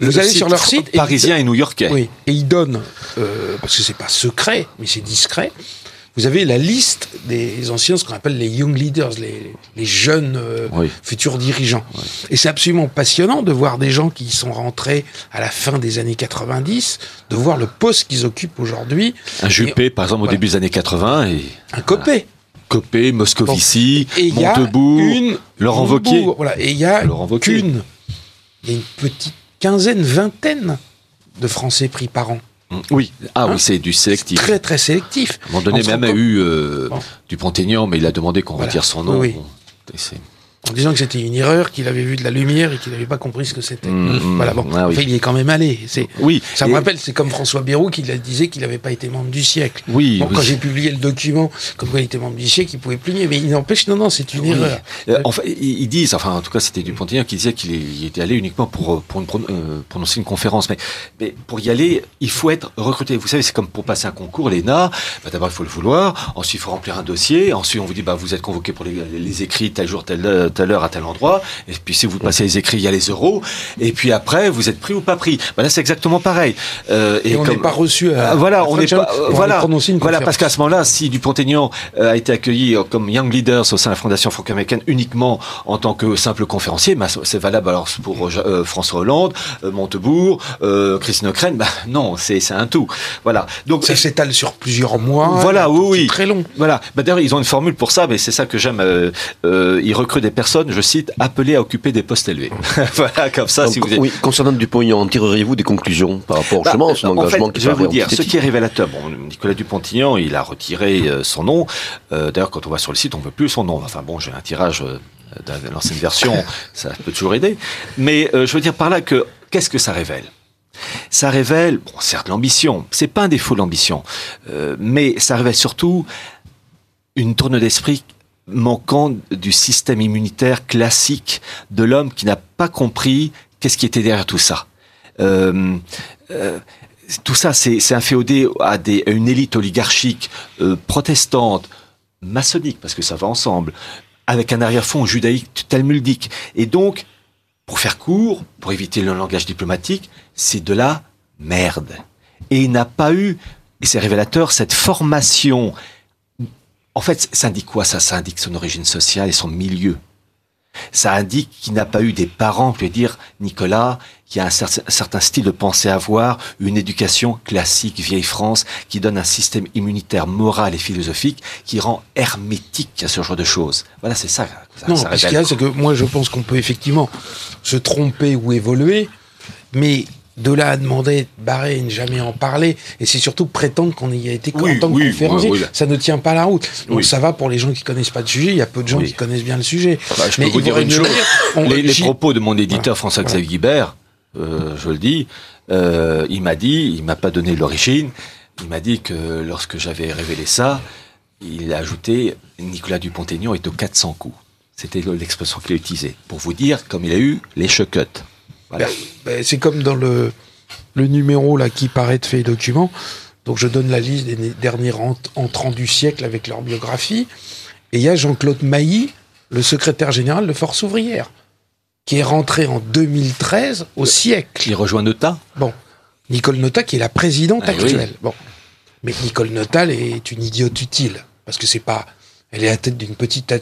Vous allez sur leur site.
Parisien et, new-yorkais.
Oui. Et ils donnent, euh, parce que c'est pas secret, mais c'est discret. Vous avez la liste des anciens, ce qu'on appelle les young leaders, les, les jeunes euh, futurs dirigeants. Et c'est absolument passionnant de voir des gens qui sont rentrés à la fin des années 90, de voir le poste qu'ils occupent aujourd'hui.
Un Juppé, par exemple, au début des années 80. Et...
Un Copé.
Copé, Moscovici, Montebourg, une, Laurent Wauquiez.
Voilà. Et il y a qu'une, il y a une petite quinzaine, vingtaine de Français pris par an.
Mm. Oui, ah oui, hein c'est du sélectif.
Très très sélectif.
À un moment donné, même a eu euh, du Pontaignan, mais il a demandé qu'on retire son nom.
Oui en disant que c'était une erreur, qu'il avait vu de la lumière et qu'il n'avait pas compris ce que c'était. Mmh, voilà, bon, ah il y est quand même allé. C'est,
oui.
Ça me rappelle, c'est comme François Bayrou qui disait qu'il n'avait pas été membre du siècle.
Oui.
Bon, Quand j'ai publié le document, comme quoi il était membre du siècle, il pouvait plus nier. Mais il n'empêche, non, non, c'est une erreur.
Euh, enfin, ils disent, enfin, en tout cas, c'était du Pontignan qui disait qu'il était allé uniquement pour, pour euh, prononcer une conférence. Mais, mais, pour y aller, il faut être recruté. Vous savez, c'est comme pour passer un concours, l'ENA. Bah, d'abord, il faut le vouloir. Ensuite, il faut remplir un dossier. Ensuite, on vous dit, bah, vous êtes convoqué pour les, les écrits tel jour, telle, telle heure, à tel endroit. Et puis si vous passez les écrits, il y a les euros. Et puis après, vous êtes pris ou pas pris. Ben là, c'est exactement pareil.
Euh, et, on n'est pas reçu. À,
ah, voilà, on n'est pas. voilà, voilà, parce qu'à ce moment-là, si Dupont-Aignan euh, a été accueilli euh, comme Young Leaders au sein de la Fondation franco-américaine uniquement en tant que simple conférencier, ben, c'est valable alors pour François Hollande, Montebourg, Christine O'Crane. Ben, non, c'est un tout. Voilà.
Donc ça s'étale sur plusieurs mois.
Voilà, oui, oui.
Très long.
Voilà. Ben, D'ailleurs, ils ont une formule pour ça, mais c'est ça que j'aime. ils recrutent des personnes, je cite, appelés à occuper des postes élevés. voilà, comme ça, si vous
êtes... Oui, concernant Dupont-Aignan, tireriez-vous des conclusions par rapport justement bah, à son engagement
en fait, Je vais vous dire, ce qui est révélateur, bon, Nicolas Dupont-Aignan, il a retiré euh, son nom. Euh, d'ailleurs, quand on va sur le site, on ne veut plus son nom. Enfin bon, j'ai un tirage euh, de l'ancienne version, ça peut toujours aider. Mais je veux dire par là que, qu'est-ce que ça révèle? Ça révèle, bon, certes, l'ambition. C'est pas un défaut l'ambition, mais ça révèle surtout une tourne d'esprit manquant du système immunitaire classique de l'homme qui n'a pas compris qu'est-ce qui était derrière tout ça. Euh, euh, tout ça, c'est inféodé à, des, à une élite oligarchique euh, protestante, maçonnique, parce que ça va ensemble, avec un arrière-fond judaïque talmudique. Et donc, pour faire court, pour éviter le langage diplomatique, c'est de la merde. Et il n'a pas eu, et c'est révélateur, cette formation en fait, ça indique quoi ça? Ça indique son origine sociale et son milieu. Ça indique qu'il n'a pas eu des parents, je vais dire, Nicolas, qui a un certain style de pensée à avoir, une éducation classique, vieille France, qui donne un système immunitaire moral et philosophique qui rend hermétique à ce genre de choses. Voilà, c'est ça. ça.
Non, ce qu'il y a, c'est que moi, je pense qu'on peut effectivement se tromper ou évoluer, mais De là à demander de barrer et ne jamais en parler, et c'est surtout prétendre qu'on y a été en tant que conférencier, ça ne tient pas la route. Donc ça va pour les gens qui connaissent pas le sujet, il y a peu de gens qui connaissent bien le sujet.
Bah, je peux vous dire une chose, les, propos de mon éditeur François-Xavier Guibert, euh, je le dis, euh, il m'a dit, il m'a pas donné l'origine, il m'a dit que lorsque j'avais révélé ça, il a ajouté Nicolas Dupont-Aignan est aux 400 coups. C'était l'expression qu'il a utilisée. Pour vous dire, comme il a eu les chocottes.
Ben, ben, c'est comme dans le, le numéro là qui paraît de fait document. Donc je donne la liste des derniers entrants du siècle avec leur biographie. Et il y a Jean-Claude Mailly, le secrétaire général de Force ouvrière, qui est rentré en 2013 au siècle.
Il rejoint Nota
Bon. Nicole Nota qui est la présidente ah actuelle. Bon. Mais Nicole Notal est une idiote utile. Parce que c'est pas. Elle est à la tête d'une petite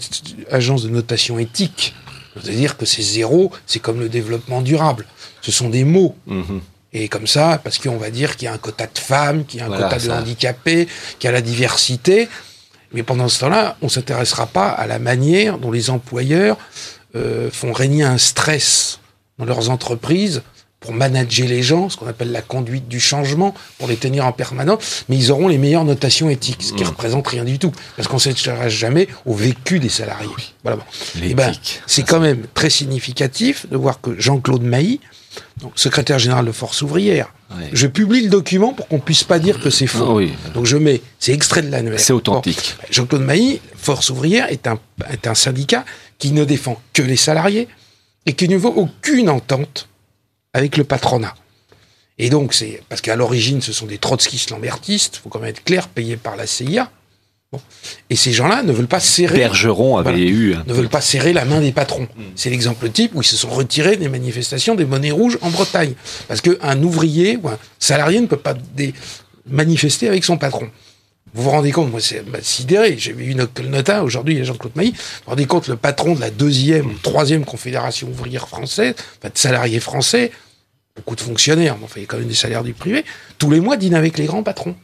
agence de notation éthique. C'est-à-dire que c'est zéro, c'est comme le développement durable. Ce sont des mots. Mhm. Et comme ça, parce qu'on va dire qu'il y a un quota de femmes, qu'il y a un quota de handicapés, qu'il y a la diversité. Mais pendant ce temps-là, on ne s'intéressera pas à la manière dont les employeurs euh, font régner un stress dans leurs entreprises pour manager les gens, ce qu'on appelle la conduite du changement, pour les tenir en permanence, mais ils auront les meilleures notations éthiques, ce qui ne mmh. représente rien du tout, parce qu'on ne s'intéresse jamais au vécu des salariés. Voilà. Eh ben, c'est quand même très significatif de voir que Jean-Claude Mailly, donc secrétaire général de Force ouvrière, je publie le document pour qu'on puisse pas dire que c'est faux. Donc je mets, c'est extrait de l'annuaire.
C'est authentique.
Jean-Claude Mailly, Force ouvrière, est un, est un syndicat qui ne défend que les salariés et qui ne vaut aucune entente avec le patronat. Et donc, c'est parce qu'à l'origine, ce sont des trotskistes lambertistes, il faut quand même être clair, payés par la CIA. Et ces gens-là ne veulent pas serrer.
Bergeron avait eu.
Ne veulent pas serrer la main des patrons. C'est l'exemple type où ils se sont retirés des manifestations des monnaies rouges en Bretagne. Parce qu'un ouvrier ou un salarié ne peut pas manifester avec son patron. Vous vous rendez compte, moi, c'est sidéré. J'ai vu une nota, aujourd'hui, il y a Jean-Claude Mailly. Vous vous rendez compte, le patron de la deuxième, troisième confédération ouvrière française, enfin, de salariés français, beaucoup de fonctionnaires, mais enfin, il y a quand même des salaires du privé, tous les mois dînent avec les grands patrons.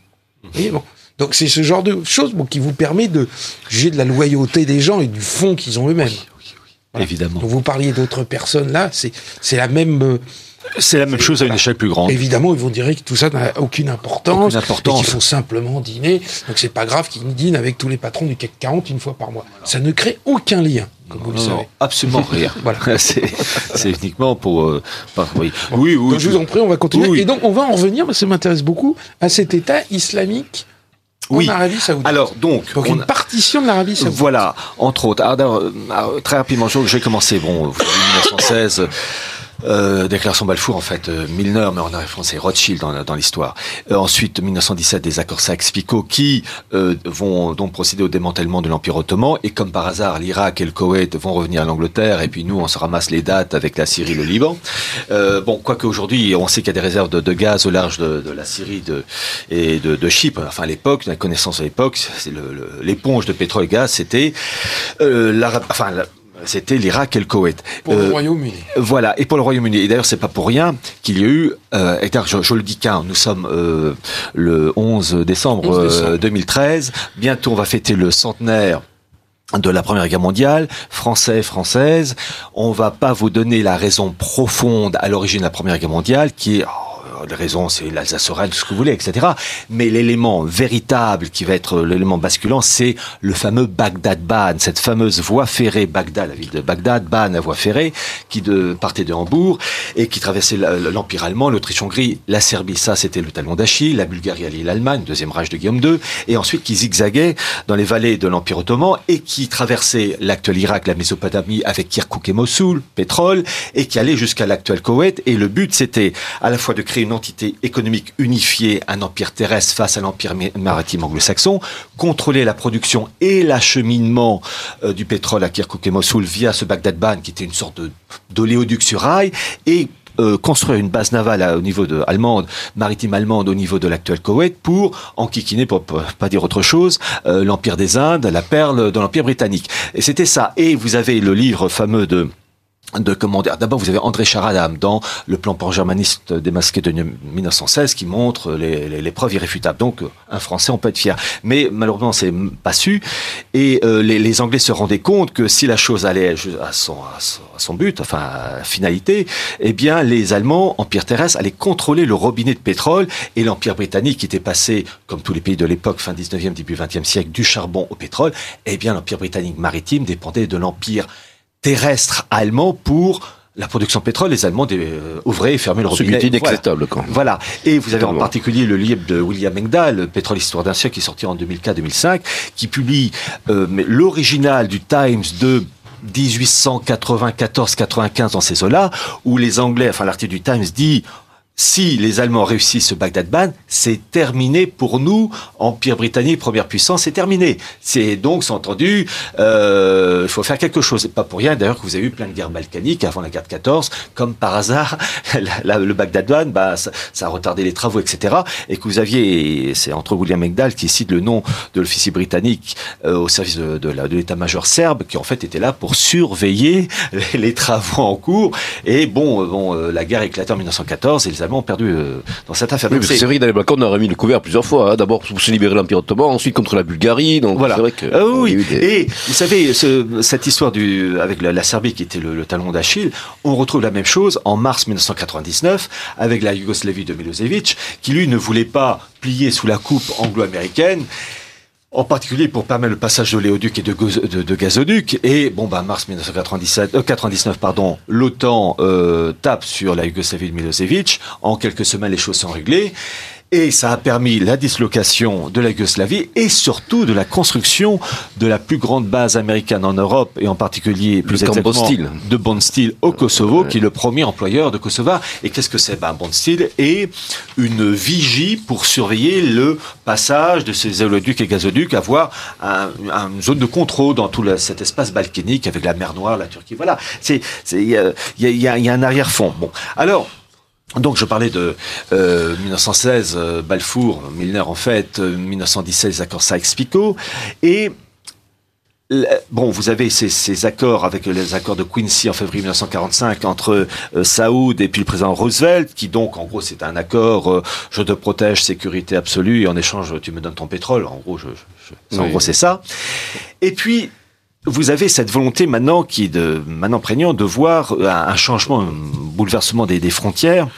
Donc c'est ce genre de choses qui vous permet de juger de la loyauté des gens et du fond qu'ils ont eux-mêmes.
Évidemment.
vous parliez d'autres personnes là, c'est la même. Euh,
c'est la même chose à une échelle plus grande.
Évidemment, ils vont dire que tout ça n'a aucune importance, aucune importance. et qu'il faut simplement dîner. Donc c'est pas grave qu'ils dînent avec tous les patrons du CAC 40 une fois par mois. Ça ne crée aucun lien, comme vous le savez.
absolument rien. voilà. c'est uniquement pour. Euh, oui.
oui, oui. Donc je vous en prie, on va continuer. Et donc on va en revenir, parce que ça m'intéresse beaucoup, à cet État islamique oui. en Arabie Saoudite.
Alors donc,
donc une partition de l'Arabie Saoudite.
Voilà, entre autres. Alors, euh, très rapidement, j'ai commencé. Bon, 1916. Euh, déclaration Balfour, en fait, euh, Milner, mais en c'est Rothschild dans, dans l'histoire. Euh, ensuite, 1917, des accords Sykes-Picot qui euh, vont donc procéder au démantèlement de l'Empire ottoman. Et comme par hasard, l'Irak et le Koweït vont revenir à l'Angleterre. Et puis nous, on se ramasse les dates avec la Syrie le Liban. bon, quoique aujourd'hui, on sait qu'il y a des réserves de, gaz au large de, de la Syrie de, et de, de, Chypre. Enfin, à l'époque, la connaissance à l'époque, c'est l'éponge de pétrole et gaz, c'était l'Arabie... Enfin, c'était l'Irak et le Koweït.
Pour le euh, Royaume-Uni.
Voilà, et pour le Royaume-Uni. Et d'ailleurs, c'est pas pour rien qu'il y a eu, euh, je, je, le dis qu'un, nous sommes euh, le 11 décembre, 2013, bientôt on va fêter le centenaire de la Première Guerre mondiale, français, française, on va pas vous donner la raison profonde à l'origine de la Première Guerre mondiale, qui est les raisons, c'est l'Alsace-Lorraine, tout ce que vous voulez, etc. Mais l'élément véritable qui va être l'élément basculant, c'est le fameux Bagdad-Ban, cette fameuse voie ferrée Bagdad, la ville de Bagdad, Ban, la voie ferrée, qui partait de Hambourg et qui traversait l'Empire allemand, l'Autriche-Hongrie, la Serbie, ça c'était le talon d'Achille, la Bulgarie l'Allemagne, deuxième rage de Guillaume II, et ensuite qui zigzaguait dans les vallées de l'Empire ottoman et qui traversait l'actuel Irak, la Mésopotamie avec Kirkuk et Mossoul, pétrole, et qui allait jusqu'à l'actuel Koweït. Et le but c'était à la fois de créer une entité économique unifiée, un empire terrestre face à l'empire maritime anglo-saxon, contrôler la production et l'acheminement euh, du pétrole à Kirkuk et Mossoul via ce Bagdad-Ban, qui était une sorte d'oléoduc sur rail, et euh, construire une base navale au niveau de allemande, maritime allemande au niveau de l'actuel Koweït pour enquiquiner, pour, pour pas dire autre chose, euh, l'empire des Indes, la perle de l'empire britannique. Et c'était ça. Et vous avez le livre fameux de de dire. D'abord, vous avez André Charadam dans le plan pan-germaniste démasqué de 1916 qui montre les, les, les, preuves irréfutables. Donc, un Français, on peut être fier. Mais malheureusement, c'est pas su. Et euh, les, les, Anglais se rendaient compte que si la chose allait à son, à son, but, enfin, à finalité, eh bien, les Allemands, Empire terrestre, allaient contrôler le robinet de pétrole et l'Empire britannique qui était passé, comme tous les pays de l'époque, fin 19e, début 20e siècle, du charbon au pétrole, eh bien, l'Empire britannique maritime dépendait de l'Empire terrestre allemand pour la production de pétrole, les Allemands euh, ouvraient et fermaient le robinet.
Ce inacceptable,
voilà. Voilà. Et vous avez en particulier le livre de William Engdahl, Pétrole Histoire d'un siècle, qui est sorti en 2004-2005, qui publie euh, l'original du Times de 1894-95 dans ces eaux-là, où les Anglais, enfin l'article du Times dit si les Allemands réussissent ce Bagdad Ban, c'est terminé pour nous, Empire britannique, première puissance, c'est terminé. C'est donc, c'est entendu, euh, il faut faire quelque chose. Et pas pour rien, d'ailleurs, que vous avez eu plein de guerres balkaniques avant la guerre de 14, comme par hasard, le Bagdad Ban, bah, ça, a retardé les travaux, etc. Et que vous aviez, c'est entre William McDowell qui cite le nom de l'officier britannique euh, au service de, l'état-major serbe, qui en fait était là pour surveiller les, travaux en cours. Et bon, euh, bon, euh, la guerre éclate en 1914 et les Perdu euh, dans cette affaire.
Oui, c'est vrai dans les Balkans, on aurait mis le couvert plusieurs fois. Hein. D'abord pour se libérer de l'Empire ottoman, ensuite contre la Bulgarie. Donc
voilà.
c'est vrai que.
Ah, oui. Des... Et vous savez, ce, cette histoire du, avec la, la, Serbie qui était le, le talon d'Achille, on retrouve la même chose en mars 1999 avec la Yougoslavie de Milosevic, qui lui ne voulait pas plier sous la coupe anglo-américaine en particulier pour permettre le passage de l'éoduc et de, gazoduc. Et bon, bah, mars 1997, euh, 99, pardon, l'OTAN euh, tape sur la Yougoslavie de Milosevic. En quelques semaines, les choses sont réglées. Et ça a permis la dislocation de la Yougoslavie et surtout de la construction de la plus grande base américaine en Europe et en particulier plus
le
exactement
Bostil.
de Bondsteel au Kosovo, qui est le premier employeur de Kosovo. Et qu'est-ce que c'est? Ben, Bondsteel est une vigie pour surveiller le passage de ces éoducs et gazoducs, avoir un, un, une zone de contrôle dans tout cet espace balkanique avec la mer Noire, la Turquie. Voilà, il y, y, a, y a un arrière-fond. Bon, alors. Donc je parlais de euh, 1916, euh, Balfour, Milner en fait, euh, 1917 les accords Sykes-Picot, et Bon, vous avez ces, ces, accords avec les accords de Quincy en février 1945 entre euh, Saoud et puis le président Roosevelt, qui donc, en gros, c'est un accord, euh, je te protège, sécurité absolue, et en échange, tu me donnes ton pétrole. En gros, je, je, en oui. gros, c'est ça. Et puis, vous avez cette volonté maintenant qui est de, maintenant prégnant de voir un, un changement, bouleversement des, frontières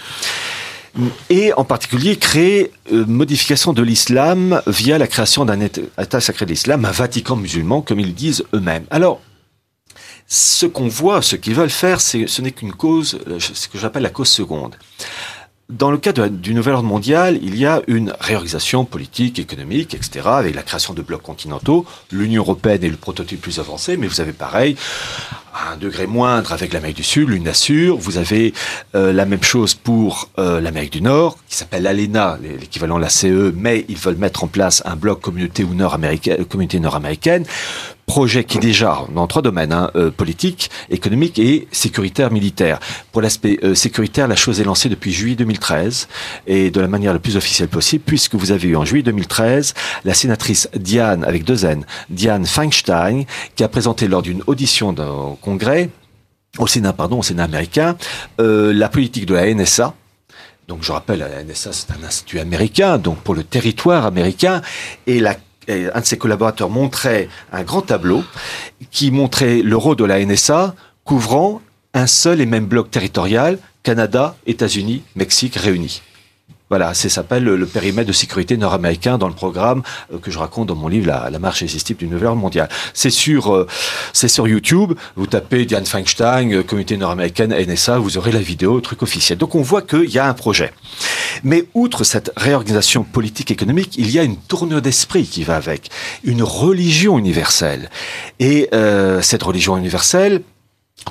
et en particulier créer euh, modification de l'islam via la création d'un état sacré de l'islam, un Vatican musulman, comme ils disent eux-mêmes. Alors, ce qu'on voit, ce qu'ils veulent faire, ce n'est qu'une cause, ce que j'appelle la cause seconde. Dans le cas du nouvel ordre mondial, il y a une réorganisation politique, économique, etc., avec la création de blocs continentaux. L'Union européenne est le prototype plus avancé, mais vous avez pareil, à un degré moindre avec l'Amérique du Sud, l'UNASUR. Vous avez euh, la même chose pour euh, l'Amérique du Nord, qui s'appelle l'ALENA, l'équivalent de la CE, mais ils veulent mettre en place un bloc communauté nord-américaine, communauté nord-américaine projet qui est déjà dans trois domaines, hein, euh, politique, économique et sécuritaire militaire. Pour l'aspect euh, sécuritaire, la chose est lancée depuis juillet 2013 et de la manière la plus officielle possible, puisque vous avez eu en juillet 2013 la sénatrice Diane, avec deux N, Diane Feinstein, qui a présenté lors d'une audition au Congrès, au Sénat, pardon, au Sénat américain, euh, la politique de la NSA, donc je rappelle, la NSA c'est un institut américain, donc pour le territoire américain, et la un de ses collaborateurs montrait un grand tableau qui montrait le rôle de la NSA couvrant un seul et même bloc territorial, Canada, États-Unis, Mexique réunis. Voilà, c'est s'appelle le, périmètre de sécurité nord-américain dans le programme euh, que je raconte dans mon livre La, la marche irrésistible du nouvel ordre mondial. C'est sur, euh, c'est sur YouTube. Vous tapez Diane Feinstein, euh, communauté nord-américaine, NSA, vous aurez la vidéo, truc officiel. Donc on voit qu'il y a un projet. Mais outre cette réorganisation politique économique, il y a une tournure d'esprit qui va avec, une religion universelle. Et euh, cette religion universelle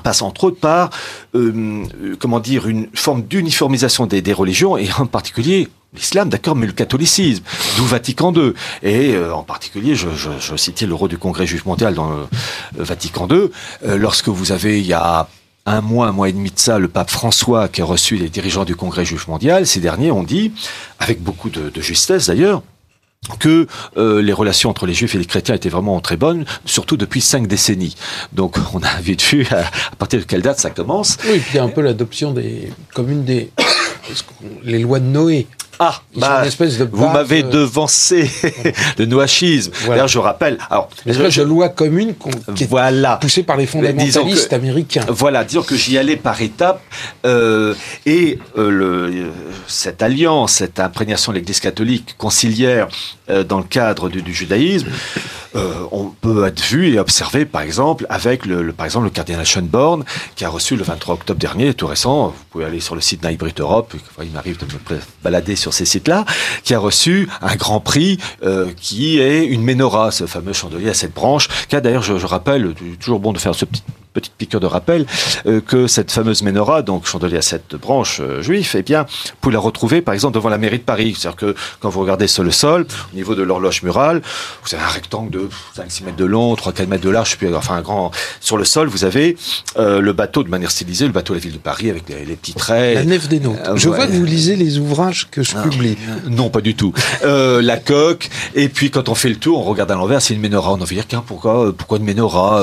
passe entre autres par, euh, comment dire, une forme d'uniformisation des, des, religions, et en particulier l'islam, d'accord, mais le catholicisme, d'où Vatican II. Et euh, en particulier, je, je, je, citais le rôle du Congrès juif mondial dans le, le Vatican II, euh, lorsque vous avez, il y a un mois, un mois et demi de ça, le pape François qui a reçu les dirigeants du Congrès juif mondial, ces derniers ont dit, avec beaucoup de justesse d'ailleurs, que euh, les relations entre les juifs et les chrétiens étaient vraiment très bonnes, surtout depuis cinq décennies. Donc on a vite vu à, partir de quelle date ça commence.
Oui, il y a un peu l'adoption des communes des les lois de Noé.
Ah, bah, vous m'avez euh, devancé le noachisme. D'ailleurs, je rappelle. Alors,
espèce de loi commune qui voilà. est poussée par les fondamentalistes américains.
Voilà, disons que j'y allais par étapes. Euh, et euh, le, cette alliance, cette imprégnation de l'Église catholique conciliaire dans le cadre du, judaïsme, on peut être vu et observé, par exemple, avec le, par exemple, le cardinal Schönborn, qui a reçu le 23 octobre dernier, tout récent. Vous pouvez aller sur le site Naibrit Europe. Il m'arrive de me balader sur ces sites-là, qui a reçu un grand prix euh, qui est une menorah, ce fameux chandelier à cette branche, qui a d'ailleurs, je, je rappelle, toujours bon de faire ce petit petite piqûre de rappel, euh, que cette fameuse menorah, donc chandelier à sept branches euh, juif, eh bien, vous pouvez la retrouver par exemple devant la mairie de Paris. C'est-à-dire que quand vous regardez sur le sol, au niveau de l'horloge murale, vous avez un rectangle de 5-6 mètres de long, 3-4 mètres de large, puis enfin un grand. Sur le sol, vous avez euh, le bateau de manière stylisée, le bateau de la ville de Paris avec les, petits traits.
La nef des notes. je vois que vous lisez les ouvrages que je publie.
Non, pas du tout. la coque, et puis quand on fait le tour, on regarde à l'envers, c'est une menorah. On a envie de dire, pourquoi, pourquoi une menorah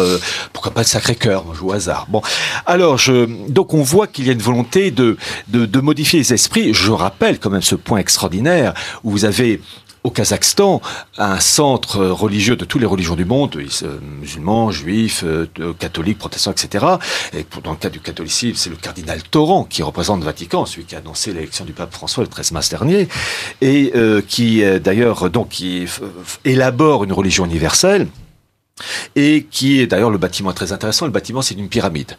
Pourquoi pas le Sacré-Cœur? Je joue au hasard. Bon, alors je, donc on voit qu'il y a une volonté de, de, modifier les esprits. Je rappelle quand même ce point extraordinaire où vous avez au Kazakhstan, un centre religieux de toutes les religions du monde, euh, musulmans, juifs, euh, catholiques, protestants, etc. Et dans le cas du catholicisme, c'est le cardinal Torrent qui représente le Vatican, celui qui a annoncé l'élection du pape François le 13 mars dernier, et euh, qui d'ailleurs donc qui élabore une religion universelle et qui est d'ailleurs le bâtiment est très intéressant. Le bâtiment c'est une pyramide.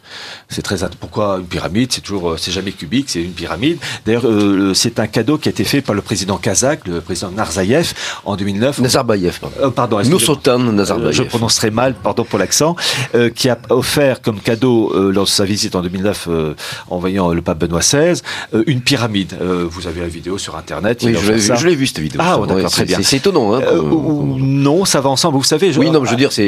C'est très pourquoi une pyramide? C'est toujours euh, c'est jamais cubique, c'est une pyramide. D'ailleurs euh, c'est un cadeau qui a été fait par le président kazakh, le président Narzaïev en 2009.
Nazarbayev.
Pardon. Euh, pardon
Nazarbayev.
je prononcerai mal, pardon pour l'accent, qui a offert comme cadeau lors de sa visite en 2009 en voyant le pape Benoît XVI une pyramide. vous avez la vidéo sur internet.
Oui, je l'ai vu cette vidéo.
Ah d'accord, très bien.
C'est étonnant. Hein,
non, ça va ensemble. Vous savez.
Je, oui, non, je veux dire c'est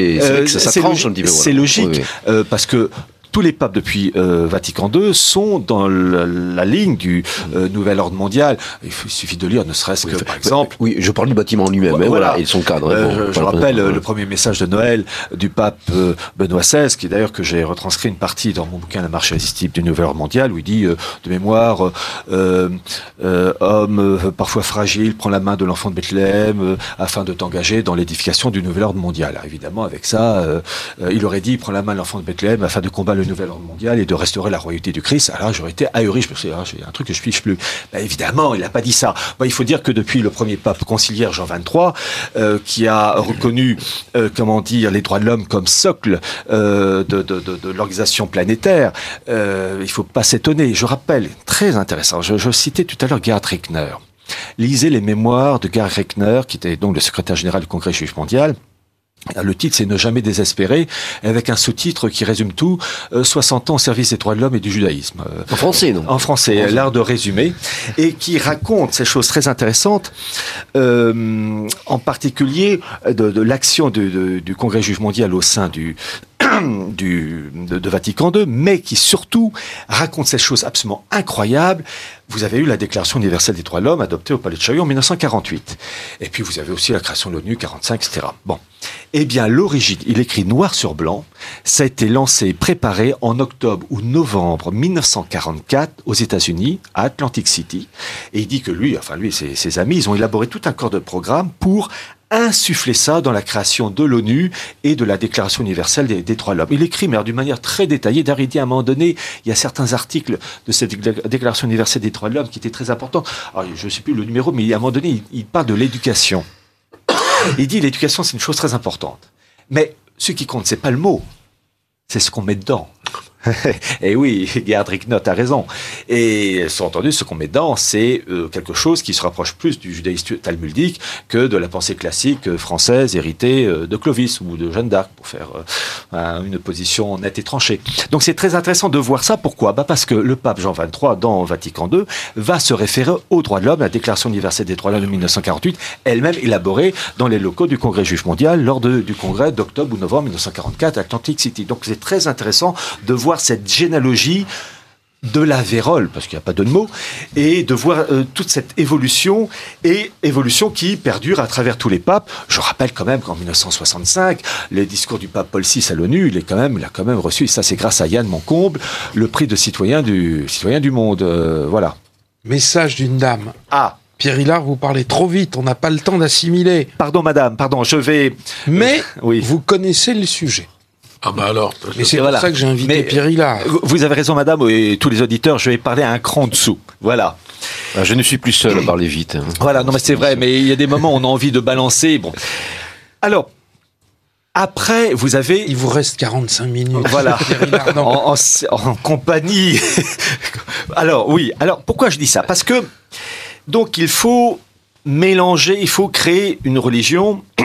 c'est logique, euh, parce que tous les papes depuis euh, Vatican II sont dans la, ligne du euh, nouvel ordre mondial. Il, suffit de lire, ne serait-ce que, par exemple.
Oui, je parle du bâtiment lui-même, hein, voilà, et son cadre.
Je, rappelle le premier message de Noël du pape Benoît XVI, qui d'ailleurs que j'ai retranscrit une partie dans mon bouquin La marche irrésistible du nouvel ordre mondial, où il dit de mémoire, homme parfois fragile, prends la main de l'enfant de Bethléem afin de t'engager dans l'édification du nouvel ordre mondial. Alors, évidemment, avec ça, il aurait dit prends la main de l'enfant de Bethléem afin de combattre le nouvel ordre mondial et de restaurer la royauté du Christ, alors j'aurais été ahuri. Je me suis dit, ah, un truc que je piche plus. Ben, évidemment, il n'a pas dit ça. Ben, il faut dire que depuis le premier pape conciliaire Jean XXIII, euh, qui a reconnu, euh, comment dire, les droits de l'homme comme socle euh, de, de, de, de l'organisation planétaire, euh, il faut pas s'étonner. Je rappelle, très intéressant, je, je citais tout à l'heure Gerhard Reckner. Lisez les mémoires de Gerhard Reckner, qui était donc le secrétaire général du Congrès juif mondial, le titre, c'est Ne jamais désespérer, avec un sous-titre qui résume tout 60 euh, ans au service des droits de l'homme et du judaïsme.
En français, non
En français, l'art de résumer, et qui raconte ces choses très intéressantes, euh, en particulier de, l'action du Congrès juif mondial au sein du, du, de, Vatican II, mais qui surtout raconte ces choses absolument incroyables. Vous avez eu la Déclaration universelle des droits de l'homme adoptée au Palais de Chaillot en 1948. Et puis vous avez aussi la création de l'ONU 45, etc. Bon. Eh bien, l'origine, il écrit noir sur blanc, ça a été lancé, préparé en octobre ou novembre 1944 aux États-Unis, à Atlantic City. Et il dit que lui, enfin lui et ses, ses amis, ils ont élaboré tout un corps de programme pour insuffler ça dans la création de l'ONU et de la Déclaration universelle des, droits de l'homme. Il écrit, mais d'une manière très détaillée, d'arrêter à un moment donné, il y a certains articles de cette Déclaration universelle des droits de l'homme qui étaient très importants. Alors, je ne sais plus le numéro, mais à un moment donné, il, il parle de l'éducation. Il dit l'éducation, c'est une chose très importante. Mais ce qui compte, c'est pas le mot, c'est ce qu'on met dedans. et oui, Gerdrick Note a raison. Et entendu, ce qu'on met dedans, c'est euh, quelque chose qui se rapproche plus du judaïsme talmudique que de la pensée classique euh, française héritée euh, de Clovis ou de Jeanne d'Arc, pour faire une position nette et tranchée. Donc c'est très intéressant de voir ça. Pourquoi? Bah Parce que le pape Jean XXIII, dans Vatican II, va se référer aux droits de l'homme, la Déclaration universelle des droits de l'homme de 1948, elle-même élaborée dans les locaux du Congrès juif mondial lors du congrès d'octobre ou novembre 1944 à Atlantic City. Donc c'est très intéressant de voir cette généalogie de la vérole, parce qu'il n'y a pas de mots, et de voir euh, toute cette évolution, et évolution qui perdure à travers tous les papes. Je rappelle quand même qu'en 1965, le discours du pape Paul VI à l'ONU, il, est quand même, il a quand même reçu, et ça c'est grâce à Yann Moncomble, le prix de citoyen du, citoyen du monde. Euh, voilà.
Message d'une dame.
Ah
Pierre Hillard, vous parlez trop vite, on n'a pas le temps d'assimiler.
Pardon madame, pardon, je vais...
Mais oui. vous connaissez le sujet.
Ah bah alors.
Mais c'est pour ça que j'ai invité Pierre Hillard.
Vous avez raison, madame, et tous les auditeurs, je vais parler un cran dessous. Voilà.
Ah, je ne suis plus seul à parler vite. Hein.
Voilà, non mais c'est vrai, mais il y a des moments où on a envie de balancer. Bon. Alors, après, vous avez...
Il vous reste 45 minutes.
Voilà, en, en, compagnie. alors, oui, alors pourquoi je dis ça? Parce que, donc, il faut mélanger, il faut créer une religion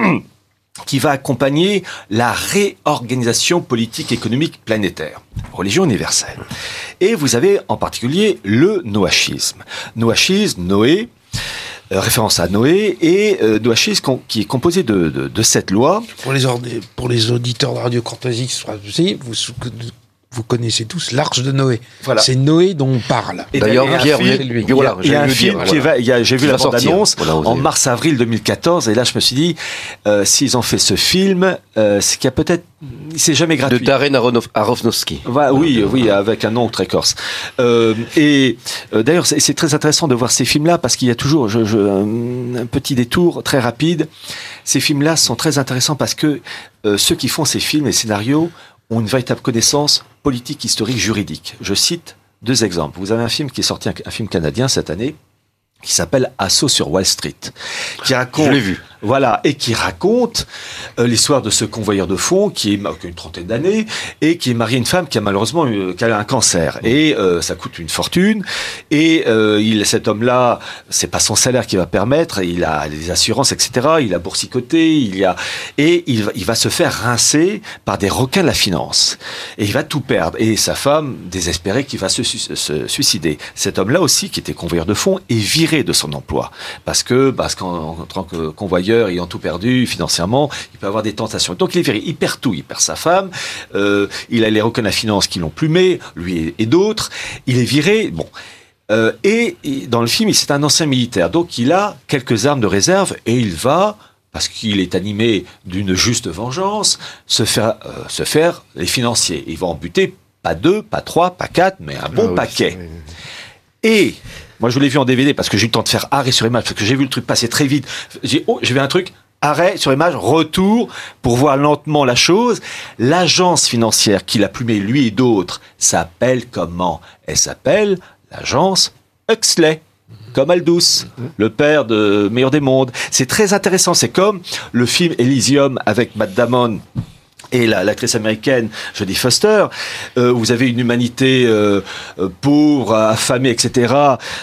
qui va accompagner la réorganisation politique économique planétaire, religion universelle. Et vous avez en particulier le noachisme. Noachisme, Noé, euh, référence à Noé, et euh, noachisme qui est composé de, de, de cette loi.
Pour les, pour les auditeurs de Radio Courtoisie, vous vous connaissez tous l'Arche de Noé. Voilà. C'est Noé dont on parle.
D'ailleurs, Pierre, lui. Voilà, il y a un film qui va, j'ai vu la bande-annonce en mars-avril 2014, et là je me suis dit, euh, s'ils ont fait ce film, euh, c'est qu'il y a peut-être, c'est jamais gratuit.
De Darren Aronofsky.
oui, oui, avec un nom très corse. Euh, et euh, d'ailleurs, c'est très intéressant de voir ces films-là parce qu'il y a toujours je, je, un petit détour très rapide. Ces films-là sont très intéressants parce que euh, ceux qui font ces films et scénarios ont une véritable connaissance politique, historique, juridique. Je cite deux exemples. Vous avez un film qui est sorti, un film canadien cette année, qui s'appelle Assaut sur Wall Street, qui raconte,
je l'ai vu,
voilà, et qui raconte euh, l'histoire de ce convoyeur de fonds qui, est, qui a une trentaine d'années et qui est marié à une femme qui a malheureusement eu, qui a un cancer. Et euh, ça coûte une fortune. Et euh, il, cet homme-là, c'est pas son salaire qui va permettre, il a des assurances, etc. Il a boursicoté, il y a et il, il va se faire rincer par des requins de la finance. Et il va tout perdre. Et sa femme désespérée qui va se, se suicider. Cet homme-là aussi, qui était convoyeur de fonds, est viré de son emploi. Parce que parce qu'en tant que convoyeur ayant tout perdu financièrement il peut avoir des tentations. Donc il est viré. Il perd tout. Il perd sa femme. Euh, il a les requins de la finance qui l'ont plumé. Lui et, d'autres. Il est viré. Bon. Euh, et, dans le film c'est un ancien militaire. Donc il a quelques armes de réserve et il va parce qu'il est animé d'une juste vengeance, se faire, euh, se faire les financiers. Il va en buter pas deux, pas trois, pas quatre, mais un bon ah paquet. Et moi, je l'ai vu en DVD parce que j'ai eu le temps de faire arrêt sur image, parce que j'ai vu le truc passer très vite. J'ai, oh, j'ai vu un truc, arrêt sur image, retour, pour voir lentement la chose. L'agence financière qui l'a plumé, lui et d'autres, s'appelle comment? Elle s'appelle l'agence Huxley comme Aldous, le père de Meilleur des Mondes. C'est très intéressant. C'est comme le film Elysium avec Matt Damon et l'actrice américaine Jodie Foster, euh, vous avez une humanité euh, euh, pauvre, affamée, etc.,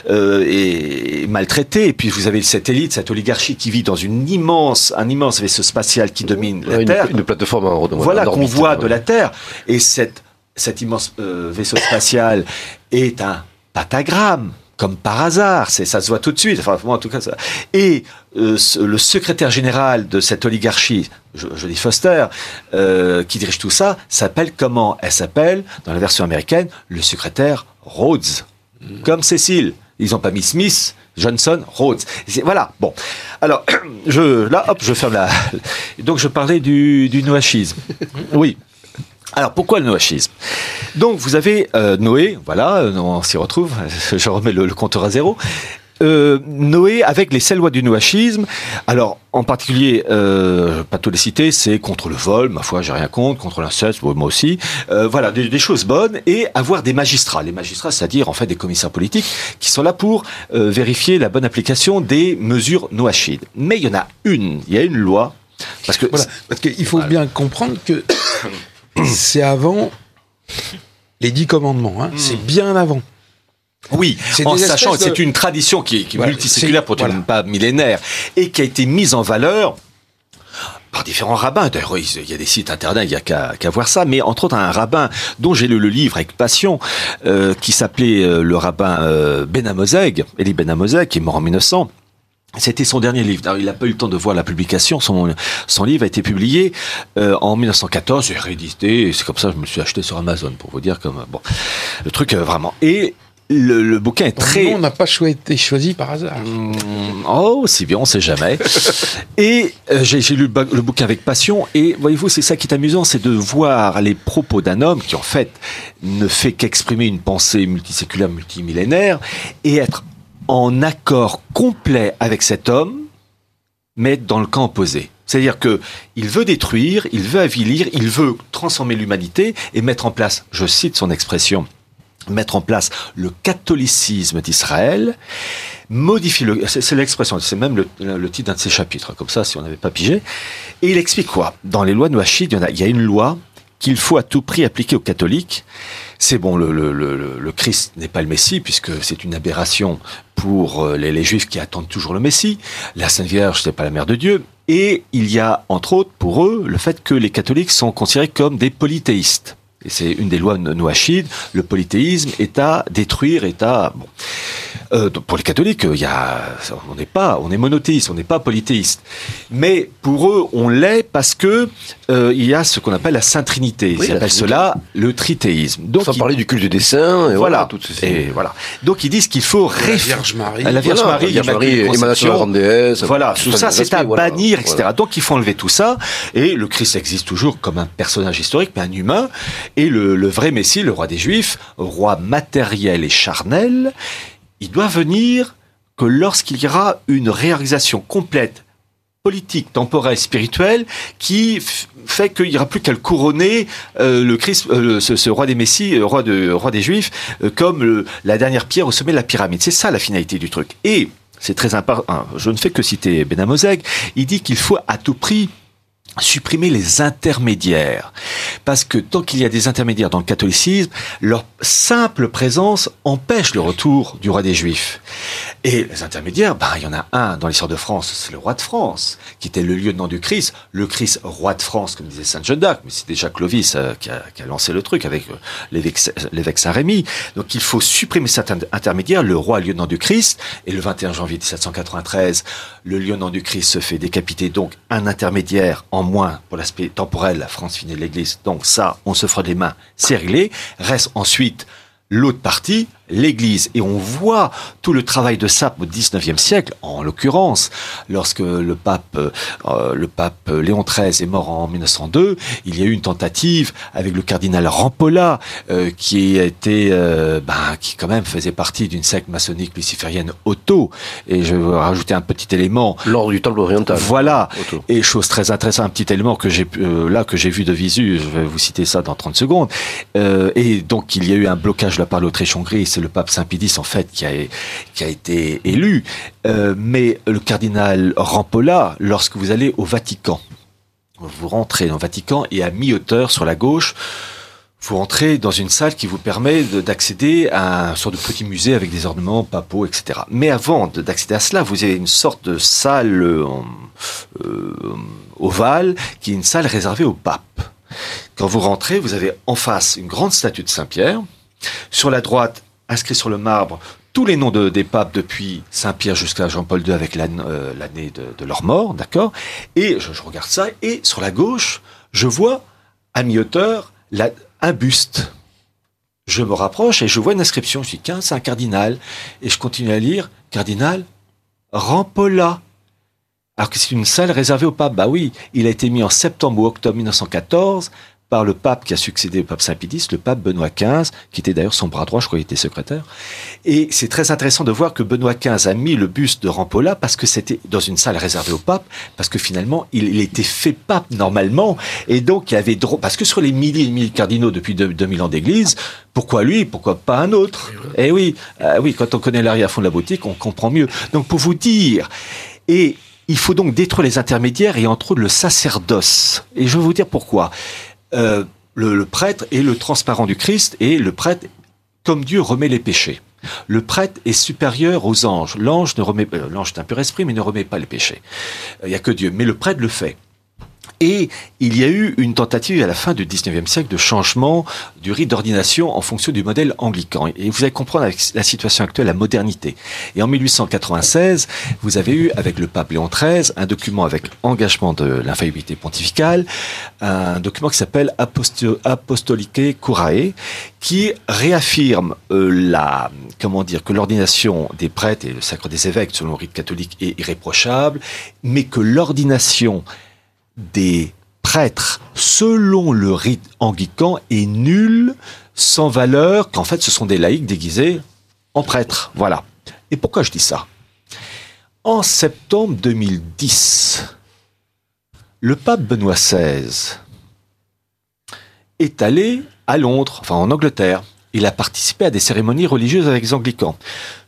euh, et, maltraitée, et puis vous avez cette élite, cette oligarchie qui vit dans une immense, un immense vaisseau spatial qui domine la Terre.
Une plateforme en
Voilà, qu'on voit de la Terre, et cette, cet immense vaisseau spatial est un patagramme comme par hasard, c'est ça se voit tout de suite. Enfin, moi, en tout cas, ça. Et euh, le secrétaire général de cette oligarchie, je, dis Foster, euh, qui dirige tout ça, s'appelle comment? Elle s'appelle, dans la version américaine, le secrétaire Rhodes, mm. comme Cécile. Ils n'ont pas mis Smith, Johnson, Rhodes. Voilà. Bon. Alors, je, là, hop, je ferme la. Donc, je parlais du, du noachisme. Oui. Alors pourquoi le noachisme? Donc vous avez euh, Noé, voilà, euh, on s'y retrouve, je remets le, compteur à zéro. Euh, Noé avec les seules lois du noachisme. Alors, en particulier, euh, pas tous les citer, c'est contre le vol, ma foi, j'ai rien contre, contre l'inceste, moi aussi. Euh, voilà, des, choses bonnes et avoir des magistrats. Les magistrats, c'est-à-dire en fait des commissaires politiques qui sont là pour vérifier la bonne application des mesures noachides. Mais il y en a une, il y a une loi. Parce que
voilà, parce qu'il faut bien comprendre que c'est avant les dix commandements. Hein. Hmm. C'est bien avant.
Oui, en sachant que c'est une tradition qui est, qui multiséculaire pour pas millénaire et qui a été mise en valeur par différents rabbins. D'ailleurs, il y a des sites internet, il n'y a qu'à voir ça. Mais entre autres, un rabbin dont j'ai lu le livre avec passion, euh, qui s'appelait euh, le rabbin euh, Ben Amozeg, Eli Ben Amozeg, qui est mort en 1900 C'était son dernier livre. il n'a pas eu le temps de voir la publication. Son, son livre a été publié euh, en 1914, j'ai réédité. C'est comme ça que je me suis acheté sur Amazon pour vous dire comme bon le truc euh, vraiment. Et le, bouquin est très.
on n'a pas été choisi par hasard. Mmh,
oh, si bien, on sait jamais. et euh, j'ai lu le, bouquin avec passion. Et voyez-vous, c'est ça qui est amusant, c'est de voir les propos d'un homme qui, en fait, ne fait qu'exprimer une pensée multiséculaire, multimillénaire, et être en accord complet avec cet homme, mais dans le camp opposé. C'est-à-dire que il veut détruire, il veut avilir, il veut transformer l'humanité et mettre en place, je cite son expression, mettre en place le catholicisme d'Israël, modifier le, c'est l'expression, c'est même le, titre d'un de ses chapitres, comme ça, si on n'avait pas pigé. Et il explique quoi? Dans les lois de Noachid, il y a une loi qu'il faut à tout prix appliquer aux catholiques. C'est bon, le, Christ n'est pas le Messie, puisque c'est une aberration pour euh, les, Juifs qui attendent toujours le Messie. La Sainte Vierge, c'est pas la mère de Dieu. Et il y a, entre autres, pour eux, le fait que les catholiques sont considérés comme des polythéistes et c'est une des lois de Noachid, le polythéisme est à détruire, est à... Bon. Euh, pour les catholiques, il y a, on n'est pas, on est monothéiste, on n'est pas polythéiste. Mais pour eux, on l'est parce que euh, il y a ce qu'on appelle la Sainte Trinité. ils appellent cela le trithéisme.
Donc, Sans parler du culte du dessin, et voilà, tout ceci.
Et voilà. Donc ils disent qu'il faut
la Vierge Marie,
la Vierge Marie,
la Vierge Marie, émanation de déesse,
voilà, tout, ça, c'est à bannir, etc. Donc il faut enlever tout ça. Et le Christ existe toujours comme un personnage historique, mais un humain. Et le, vrai Messie, le roi des Juifs, roi matériel et charnel, il doit venir que lorsqu'il y aura une réalisation complète politique, temporelle, spirituelle, qui fait qu'il n'y aura plus qu'à le couronner euh, le Christ, euh, ce, roi des Messies, euh, roi, de, roi des Juifs, comme la dernière pierre au sommet de la pyramide. C'est ça la finalité du truc. Et c'est très important. Je ne fais que citer Benamozeg. Il dit qu'il faut à tout prix supprimer les intermédiaires. Parce que tant qu'il y a des intermédiaires dans le catholicisme, leur simple présence empêche le retour du roi des Juifs. Et les intermédiaires, ben, il y en a un dans l'histoire de France, c'est le roi de France, qui était le lieutenant du Christ, le Christ roi de France, comme disait Saint Jean d'Arc, mais c'est déjà Clovis euh, qui, a, lancé le truc avec euh, l'évêque Saint-Rémy. Donc il faut supprimer cet intermédiaire, le roi lieutenant du Christ, et le 21 janvier 1793, le lieutenant du Christ se fait décapiter, donc un intermédiaire en moins pour l'aspect temporel, la France finit l'Église, donc ça, on se fera des mains, c'est réglé. Reste ensuite l'autre partie, l'Église. Et on voit tout le travail de ça au XIXe siècle, en l'occurrence, lorsque le pape, euh, le pape Léon XIII est mort en 1902, il y a eu une tentative avec le cardinal Rampolla, euh, qui était, euh, ben, qui quand même faisait partie d'une secte maçonnique luciférienne auto. Et je vais rajouter un petit élément.
L'ordre du temple oriental.
Voilà. Et chose très intéressante, un petit élément que j'ai là que j'ai vu de visu, je vais vous citer ça dans 30 secondes. et donc il y a eu un blocage de la part de l'Autriche-Hongrie le pape Saint-Pédis, en fait, qui a, été élu. Euh, mais le cardinal Rampolla, lorsque vous allez au Vatican, vous rentrez dans le Vatican et à mi-hauteur sur la gauche, vous rentrez dans une salle qui vous permet d'accéder à un sort de petit musée avec des ornements papaux, etc. Mais avant d'accéder à cela, vous avez une sorte de salle euh, euh, ovale qui est une salle réservée au pape. Quand vous rentrez, vous avez en face une grande statue de Saint-Pierre. Sur la droite, inscrit sur le marbre tous les noms de, des papes depuis Saint-Pierre jusqu'à Jean-Paul II avec euh, l'année de, leur mort, d'accord? Et je, regarde ça, et sur la gauche, je vois à mi-hauteur un buste. Je me rapproche et je vois une inscription. Je dis, tiens, c'est un cardinal. Et je continue à lire, cardinal Rampolla. Alors que c'est une salle réservée au pape. Bah oui, il a été mis en septembre ou octobre 1914 par le pape qui a succédé au pape Saint-Pédis, le pape Benoît XV, qui était d'ailleurs son bras droit, je crois qu'il était secrétaire. Et c'est très intéressant de voir que Benoît XV a mis le buste de Rampolla parce que c'était dans une salle réservée au pape, parce que finalement, il, était fait pape normalement, et donc il y avait parce que sur les milliers et milliers de cardinaux depuis 2000 ans d'église, pourquoi lui, pourquoi pas un autre? Eh oui, euh, oui, quand on connaît l'arrière-fond de la boutique, on comprend mieux. Donc pour vous dire, et il faut donc détruire les intermédiaires et entre autres le sacerdoce. Et je vais vous dire pourquoi. Euh, le, prêtre est le transparent du Christ et le prêtre, comme Dieu remet les péchés. Le prêtre est supérieur aux anges. L'ange ne remet, euh, l'ange est un pur esprit, mais ne remet pas les péchés. Il n'y a que Dieu. Mais le prêtre le fait. Et il y a eu une tentative à la fin du 19e siècle de changement du rite d'ordination en fonction du modèle anglican. Et vous allez comprendre avec la situation actuelle la modernité. Et en 1896, vous avez eu avec le pape Léon XIII un document avec engagement de l'infaillibilité pontificale, un document qui s'appelle Apostolique Curae, qui réaffirme euh, la, comment dire, que l'ordination des prêtres et le sacre des évêques selon le rite catholique est irréprochable, mais que l'ordination des prêtres selon le rite anglican est nulle, sans valeur, qu'en fait ce sont des laïcs déguisés en prêtres. Voilà. Et pourquoi je dis ça? En septembre 2010, le pape Benoît XVI est allé à Londres, enfin en Angleterre, il a participé à des cérémonies religieuses avec les anglicans.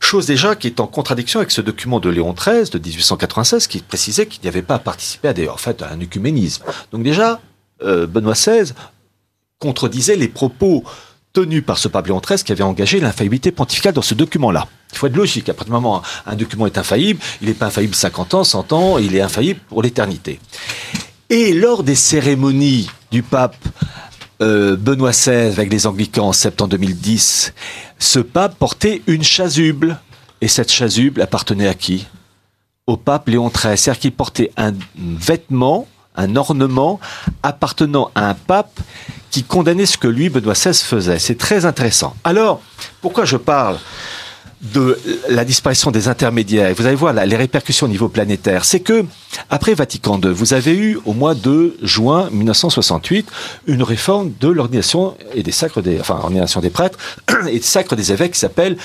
Chose déjà qui est en contradiction avec ce document de Léon XIII de 1896 qui précisait qu'il n'y avait pas à participer à, des, en fait, à un œcuménisme. Donc déjà, euh, Benoît XVI contredisait les propos tenus par ce pape Léon XIII qui avait engagé l'infaillibilité pontificale dans ce document-là. Il faut être logique. À partir du moment où un document est infaillible, il n'est pas infaillible 50 ans, 100 ans, il est infaillible pour l'éternité. Et lors des cérémonies du pape euh, Benoît XVI avec les Anglicans en septembre 2010, ce pape portait une chasuble. Et cette chasuble appartenait à qui? Au pape Léon XIII. C'est-à-dire qu'il portait un vêtement, un ornement appartenant à un pape qui condamnait ce que lui, Benoît XVI, faisait. C'est très intéressant. Alors, pourquoi je parle de la disparition des intermédiaires, vous allez voir les répercussions au niveau planétaire, c'est que après Vatican II, vous avez eu au mois de juin 1968 une réforme de l'ordination et des sacres des, enfin ordination des prêtres et des sacres des évêques qui s'appelle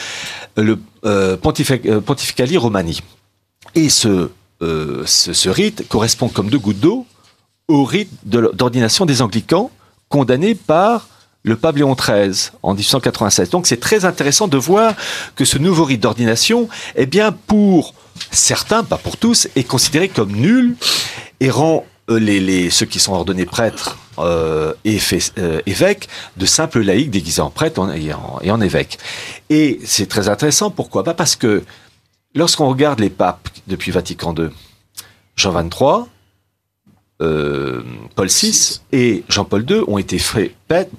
le euh, euh, Pontificali Romani. Et ce, euh, ce, ce rite correspond comme deux gouttes d'eau au rite d'ordination des anglicans condamnés par le Léon XIII en 1896. Donc c'est très intéressant de voir que ce nouveau rite d'ordination, eh bien pour certains, pas pour tous, est considéré comme nul et rend euh, les, ceux qui sont ordonnés prêtres euh, et euh, évêques de simples laïcs déguisés en prêtres et, en, et en évêques. Et c'est très intéressant, pourquoi? Pas Parce que lorsqu'on regarde les papes depuis Vatican II, Jean XXIII, euh, Paul VI et Jean-Paul II ont été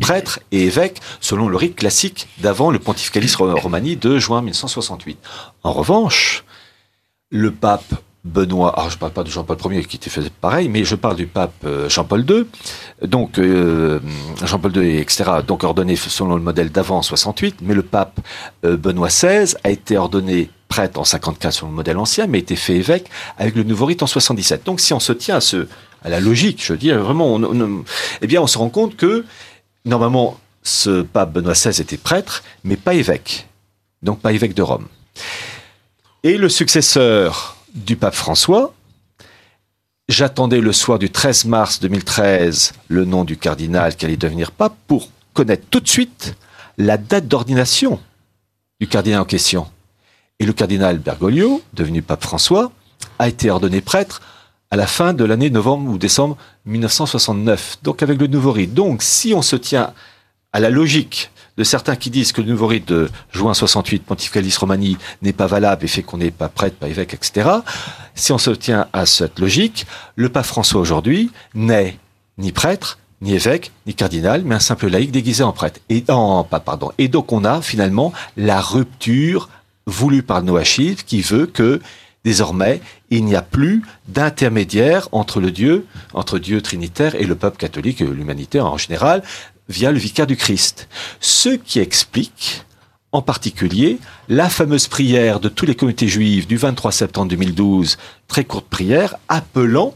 prêtres et évêques selon le rite classique d'avant le Pontificalis Romani de juin 1968. En revanche, le pape Benoît, alors je ne parle pas de Jean-Paul Ier qui était fait pareil, mais je parle du pape euh, Jean-Paul II, donc euh, Jean-Paul II, etc., donc ordonné selon le modèle d'avant 68, mais le pape Benoît XVI a été ordonné prêtre en 54 selon le modèle ancien, mais a été fait évêque avec le nouveau rite en 77. Donc si on se tient à la logique, je dis vraiment, on, eh bien, on se rend compte que normalement, ce pape Benoît XVI était prêtre, mais pas évêque, donc pas évêque de Rome. Et le successeur du pape François, j'attendais le soir du 13 mars 2013 le nom du cardinal qui allait devenir pape pour connaître tout de suite la date d'ordination du cardinal en question. Et le cardinal Bergoglio, devenu pape François, a été ordonné prêtre à la fin de l'année novembre ou décembre 1969. Donc avec le nouveau rite. Donc si on se tient à la logique de certains qui disent que le nouveau rite de juin 68, Pontificalis Romani, n'est pas valable et fait qu'on n'est pas prêtre, pas évêque, etc. Si on se tient à cette logique, le pape François aujourd'hui n'est ni prêtre, ni évêque, ni cardinal, mais un simple laïc déguisé en prêtre. Et, donc on a finalement la rupture voulue par Noachide qui veut que Désormais, il n'y a plus d'intermédiaire entre le Dieu, entre Dieu trinitaire et le peuple catholique et l'humanité en général, via le vicaire du Christ. Ce qui explique, en particulier, la fameuse prière de tous les communautés juives du 23 septembre 2012, très courte prière, appelant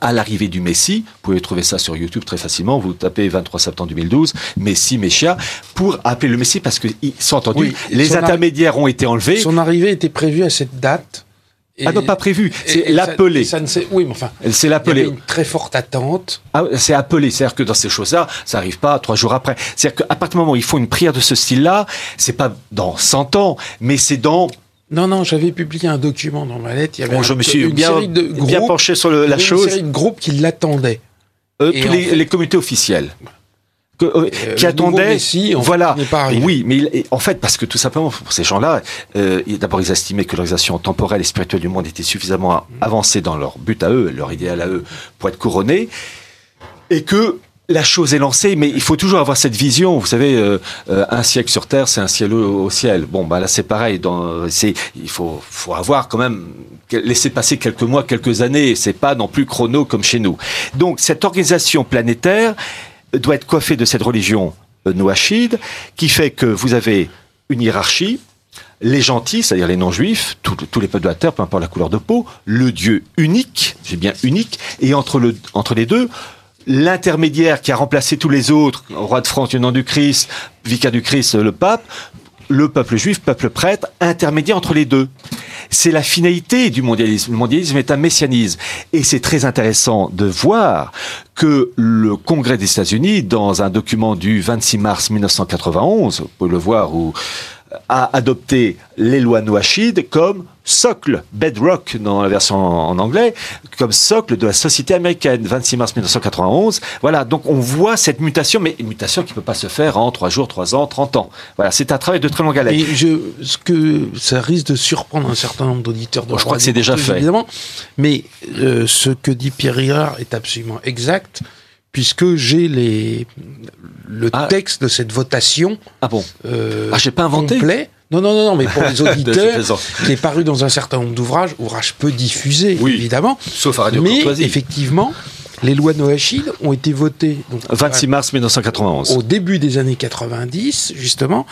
à l'arrivée du Messie, vous pouvez trouver ça sur YouTube très facilement, vous tapez 23 septembre 2012, Messie, Messia, pour appeler le Messie parce que, sont entendus, les intermédiaires ont été enlevés.
Son arrivée était prévue à cette date
ah non, pas prévu. C'est l'appelé.
Oui, mais enfin.
C'est
avait une très forte attente.
Ah, c'est appelé. C'est-à-dire que dans ces choses-là, ça n'arrive pas trois jours après. C'est-à-dire qu'à partir du moment où il faut une prière de ce style-là, c'est pas dans 100 ans, mais c'est dans
non, non, j'avais publié un document dans ma lettre. Il y avait
bon, je me suis une bien, série de groupes, bien penché sur la chose.
Une série de groupes qui l'attendaient.
Euh, les, les, comités officiels qui attendaient. voilà. oui, mais en fait, parce que tout simplement, pour ces gens-là, d'abord, ils estimaient que l'organisation temporelle et spirituelle du monde était suffisamment avancée dans leur but à eux, leur idéal à eux, pour être couronnés, et que la chose est lancée, mais il faut toujours avoir cette vision. Vous savez, euh, euh, un siècle sur Terre, c'est un ciel au, ciel. Bon, bah là, c'est pareil. Dans, il faut, faut avoir quand même laisser passer quelques mois, quelques années. C'est pas non plus chrono comme chez nous. Donc, cette organisation planétaire doit être coiffée de cette religion euh, noachide, qui fait que vous avez une hiérarchie, les gentils, c'est-à-dire les non-juifs, tous les peuples de la terre, peu importe la couleur de peau, le Dieu unique, j'ai bien unique, et entre, le, entre les deux, l'intermédiaire qui a remplacé tous les autres, roi de France, nom du Christ, vicaire du Christ, le pape, le peuple juif, peuple prêtre, intermédiaire entre les deux. C'est la finalité du mondialisme. Le mondialisme est un messianisme. Et c'est très intéressant de voir que le Congrès des États-Unis, dans un document du 26 mars 1991, vous pouvez le voir où a adopté les lois Noachid comme socle, bedrock dans la version en anglais, comme socle de la société américaine, 26 mars 1991. Voilà, donc on voit cette mutation, mais une mutation qui ne peut pas se faire en 3 jours, 3 ans, 30 ans. Voilà, c'est un travail de très longue haleine.
Et je, ce que ça risque de surprendre un certain nombre d'auditeurs
de Je crois que c'est déjà fait.
Évidemment, mais euh, ce que dit Pierre Rillard est absolument exact puisque j'ai les le ah. texte de cette votation.
Ah bon euh, Ah, j'ai pas inventé.
Complet. Non, non, non, non, mais pour les auditeurs, qui est paru dans un certain nombre d'ouvrages, ouvrages peu diffusés, évidemment.
Sauf à Radio
Mais effectivement, les lois Noachid ont été votées.
Donc, 26 mars 1991.
Au début des années 90, justement,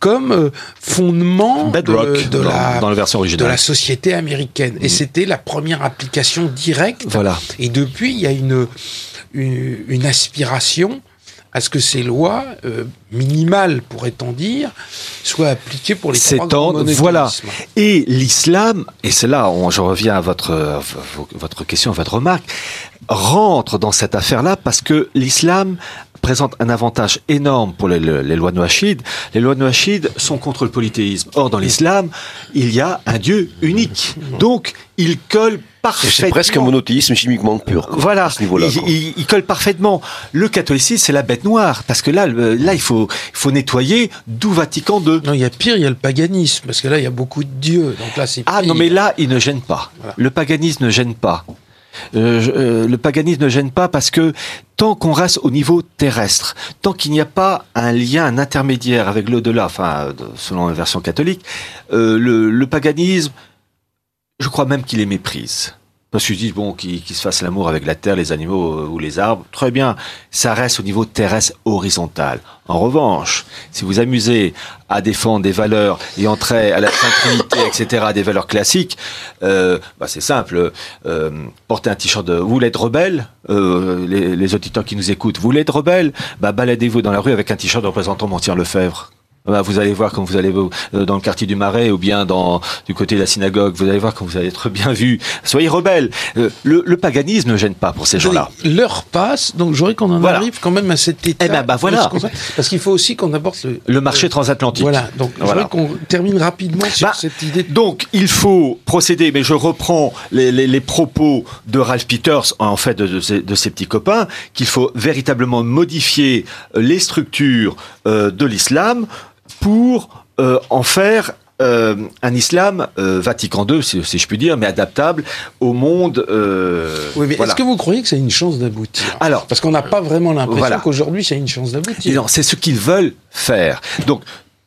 comme euh, fondement de, la,
dans la version originale.
de la société américaine. Et mm. c'était la première application directe.
Voilà.
Et depuis, il y a une, une aspiration à ce que ces lois euh, minimales, pourrait-on dire, soient appliquées pour les trois
Voilà. Et l'islam, et c'est là où je reviens à votre, votre question, à votre remarque, rentre dans cette affaire-là parce que l'islam présente un avantage énorme pour les, lois noachides. Les lois noachides sont contre le polythéisme. Or, dans l'islam, il y a un Dieu unique. Donc, il colle parfaitement.
C'est presque un monothéisme chimiquement pur.
Voilà, il, colle parfaitement. Le catholicisme, c'est la bête noire, parce que là, là, il faut, il faut nettoyer d'où Vatican II.
Non, il y a pire, il y a le paganisme, parce que là, il y a beaucoup de dieux. Donc là, c'est
ah non, mais là, il ne gêne pas. Le paganisme ne gêne pas. Euh, euh, le paganisme ne gêne pas parce que tant qu'on reste au niveau terrestre, tant qu'il n'y a pas un lien, un intermédiaire avec l'au-delà, enfin, selon la version catholique, euh, le, paganisme, je crois même qu'il est méprise. Parce qu'ils disent, bon, qu'ils se fassent l'amour avec la terre, les animaux euh, ou les arbres, très bien, ça reste au niveau terrestre horizontal. En revanche, si vous amusez à défendre des valeurs et entrer à la Sainte etc., des valeurs classiques, euh, bah c'est simple. Euh, porter un t-shirt de... Vous voulez être rebelle euh, les, auditeurs qui nous écoutent, vous voulez être rebelle bah, Baladez-vous dans la rue avec un t-shirt représentant Montier Lefebvre. Bah, vous allez voir quand vous allez euh, dans le quartier du Marais ou bien dans du côté de la synagogue, vous allez voir quand vous allez être bien vu. Soyez rebelles. Euh, le, paganisme ne gêne pas pour ces gens-là.
L'heure passe, donc j'aurais qu'on en arrive quand même à cet état.
Eh ben, bah voilà.
Parce qu'il faut aussi qu'on aborde
le, marché transatlantique.
Voilà. Donc j'aurais qu'on termine rapidement sur bah, cette idée.
Donc il faut procéder, mais je reprends les, propos de Ralph Peters, en fait de, de ses petits copains, qu'il faut véritablement modifier les structures euh, de l'islam pour euh, en faire euh, un islam euh, Vatican II, si, je puis dire, mais adaptable au monde.
oui, mais est-ce que vous croyez que ça a une chance d'aboutir? Alors, parce qu'on n'a pas vraiment l'impression qu'aujourd'hui ça a une chance d'aboutir.
c'est ce qu'ils veulent faire. Donc,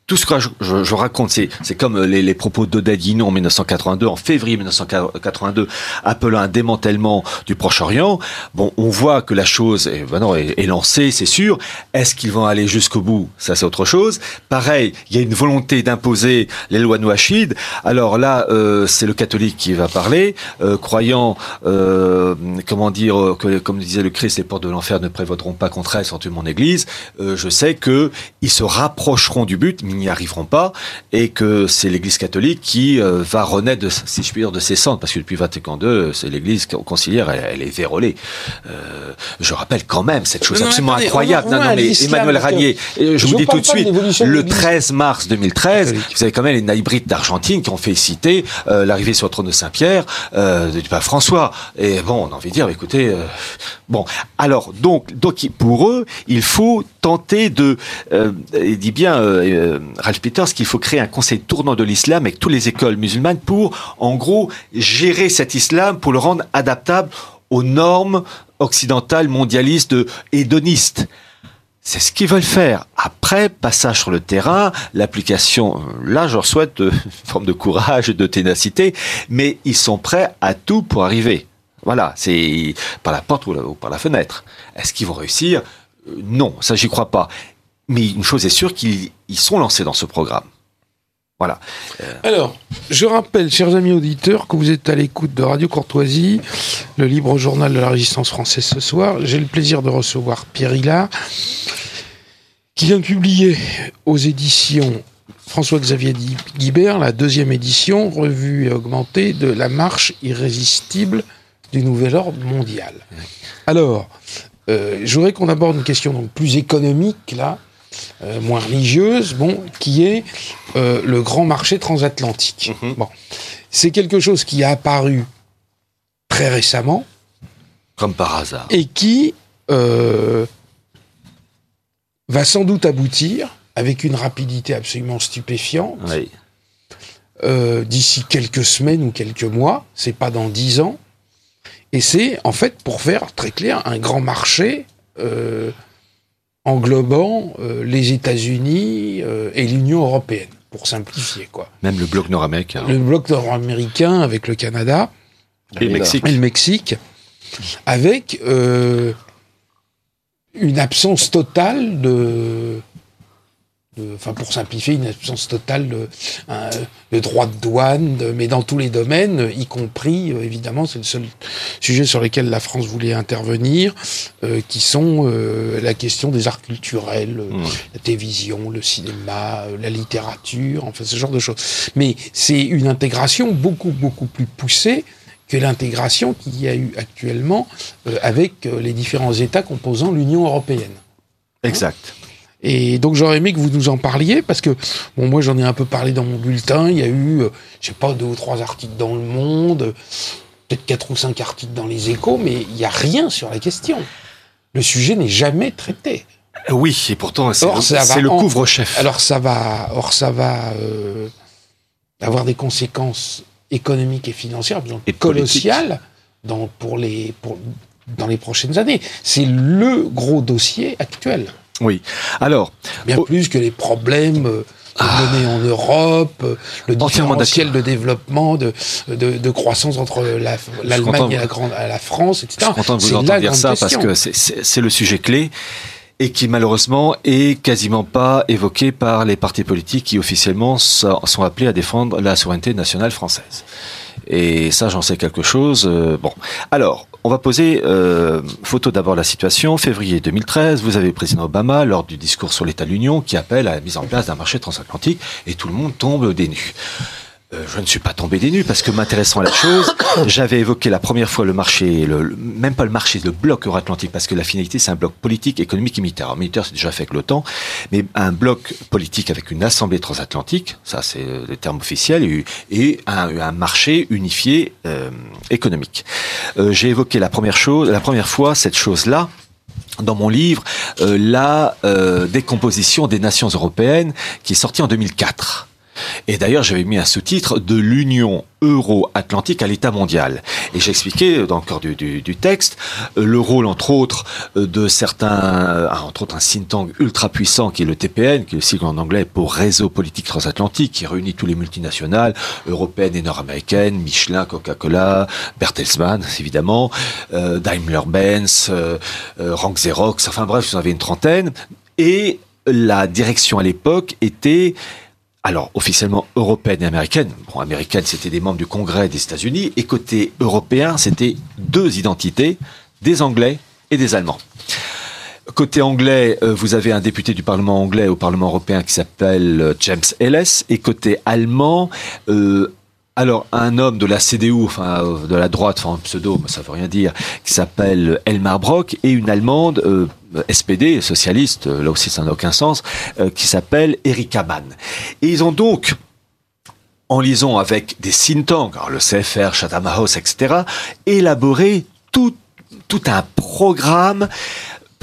tout ce que je, raconte, c'est comme les, propos d'Odadino en 1982, en février 1982, appelant un démantèlement du Proche-Orient. Bon, on voit que la chose est, ben est, lancée, c'est sûr. Est-ce qu'ils vont aller jusqu'au bout? Ça, c'est autre chose. Pareil, il y a une volonté d'imposer les lois nouachides. Alors là, euh, c'est le catholique qui va parler, euh, croyant, euh, comment dire, que comme disait le Christ, les portes de l'enfer ne prévaudront pas contre elles, sans mon Église. je sais que ils se rapprocheront du but n'y arriveront pas et que c'est l'Église catholique qui euh, va renaître, de, si je puis dire, de ses cendres, parce que depuis Vatican II, c'est l'Église conciliaire, elle, est vérolée. Euh, je rappelle quand même cette chose absolument incroyable. non, non, mais Emmanuel Ranier, je vous dis tout de suite, le 13 mars 2013, vous avez quand même les naïbrites d'Argentine qui ont félicité euh, l'arrivée sur le trône de Saint-Pierre euh, du pape François. Et bon, on a envie de dire, écoutez, euh, bon, alors donc, donc pour eux, il faut tenter de, euh, il dit bien euh, Ralph Peters qu'il faut créer un conseil tournant de l'islam avec toutes les écoles musulmanes pour, en gros, gérer cet islam pour le rendre adaptable aux normes occidentales, mondialistes, hédonistes. C'est ce qu'ils veulent faire. Après, passage sur le terrain, l'application, là, je leur souhaite une forme de courage, de ténacité, mais ils sont prêts à tout pour arriver. Voilà, c'est par la porte ou par la fenêtre. Est-ce qu'ils vont réussir? Euh, Non, ça, j'y crois pas. Mais une chose est sûre, qu'ils sont lancés dans ce programme. Voilà.
Euh, Alors, je rappelle, chers amis auditeurs, que vous êtes à l'écoute de Radio Courtoisie, le libre journal de la résistance française ce soir. J'ai le plaisir de recevoir Pierre Hillard, qui vient de publier aux éditions François-Xavier Guibert, la deuxième édition, revue et augmentée de La marche irrésistible du nouvel ordre mondial. Alors, euh, je voudrais qu'on aborde une question donc plus économique, là, euh, moins religieuse, bon, qui est euh, le grand marché transatlantique. Mhm. Bon, c'est quelque chose qui a apparu très récemment.
Comme par hasard.
Et qui va sans doute aboutir avec une rapidité absolument stupéfiante. D'ici quelques semaines ou quelques mois, c'est pas dans dix ans, et c'est, en fait, pour faire très clair, un grand marché euh, englobant euh, les États-Unis euh, et l'Union européenne, pour simplifier. quoi.
Même le bloc nord-américain.
Le bloc nord-américain avec le Canada.
Et, le Mexique.
Et le Mexique. Avec une absence totale de enfin pour simplifier, une absence totale de, de droit de douane, mais dans tous les domaines, y compris, euh, évidemment, c'est le seul sujet sur lequel la France voulait intervenir, euh, qui sont euh, la question des arts culturels, la télévision, le cinéma, la littérature, enfin ce genre de choses. Mais c'est une intégration beaucoup, beaucoup plus poussée que l'intégration qu'il y a eu actuellement avec les différents États composant l'Union européenne.
Exact.
Et donc j'aurais aimé que vous nous en parliez parce que bon moi j'en ai un peu parlé dans mon bulletin. Il y a eu euh, je sais pas deux ou trois articles dans Le Monde, peut-être quatre ou cinq articles dans Les Échos, mais il n'y a rien sur la question. Le sujet n'est jamais traité.
Euh, oui, et pourtant c'est le, couvre-chef.
Alors ça va, or ça va euh, avoir des conséquences économiques et financières et colossales dans, pour les, pour, dans les prochaines années. C'est le gros dossier actuel.
Oui. Alors.
Bien plus que les problèmes euh, ah. menés en Europe, euh, le différentiel de développement, de, de, croissance entre l'Allemagne et la, grande, la France, etc.
Je suis content de vous entendre dire ça parce que c'est le sujet clé et qui malheureusement est quasiment pas évoqué par les partis politiques qui officiellement sont appelés à défendre la souveraineté nationale française. Et ça, j'en sais quelque chose. Euh, bon, alors, on va poser euh, photo d'abord la situation. Février 2013, vous avez le président Obama lors du discours sur l'état de l'Union qui appelle à la mise en place d'un marché transatlantique et tout le monde tombe des nues. Euh, je ne suis pas tombé des nues parce que m'intéressant à la chose, j'avais évoqué la première fois le marché, le, même pas le marché, le bloc euro-atlantique parce que la finalité c'est un bloc politique, économique et militaire. Alors, militaire c'est déjà fait avec l'OTAN, mais un bloc politique avec une assemblée transatlantique, ça c'est euh, le terme officiel, et, un, marché unifié euh, économique. J'ai évoqué la première chose, la première fois cette chose-là dans mon livre la décomposition des nations européennes qui est sortie en 2004. Et d'ailleurs, j'avais mis un sous-titre de l'Union euro-atlantique à l'état mondial. Et j'expliquais dans le corps du, texte euh, le rôle, entre autres, euh, de certains, euh, entre autres un think tank ultra puissant qui est le TPN, qui est le sigle en anglais pour Réseau politique transatlantique, qui réunit tous les multinationales européennes et nord-américaines, Michelin, Coca-Cola, Bertelsmann, évidemment, Daimler-Benz, Rank Xerox, enfin bref, vous en avez une trentaine. Et la direction à l'époque était alors officiellement européenne et américaine. Bon, américaine, c'était des membres du Congrès des États-Unis, et côté européen, c'était deux identités, des Anglais et des Allemands. Côté anglais, euh, vous avez un député du Parlement anglais au Parlement européen qui s'appelle euh, James Ellis. Et côté allemand, euh, alors, un homme de la CDU, enfin de la droite, enfin pseudo, ça veut rien dire, qui s'appelle Elmar Brock, et une Allemande, SPD, socialiste, là aussi ça n'a aucun sens, qui s'appelle Erika Mann. Et ils ont donc en liaison avec des think tanks, le CFR, Chatham House, etc., élaboré tout, tout un programme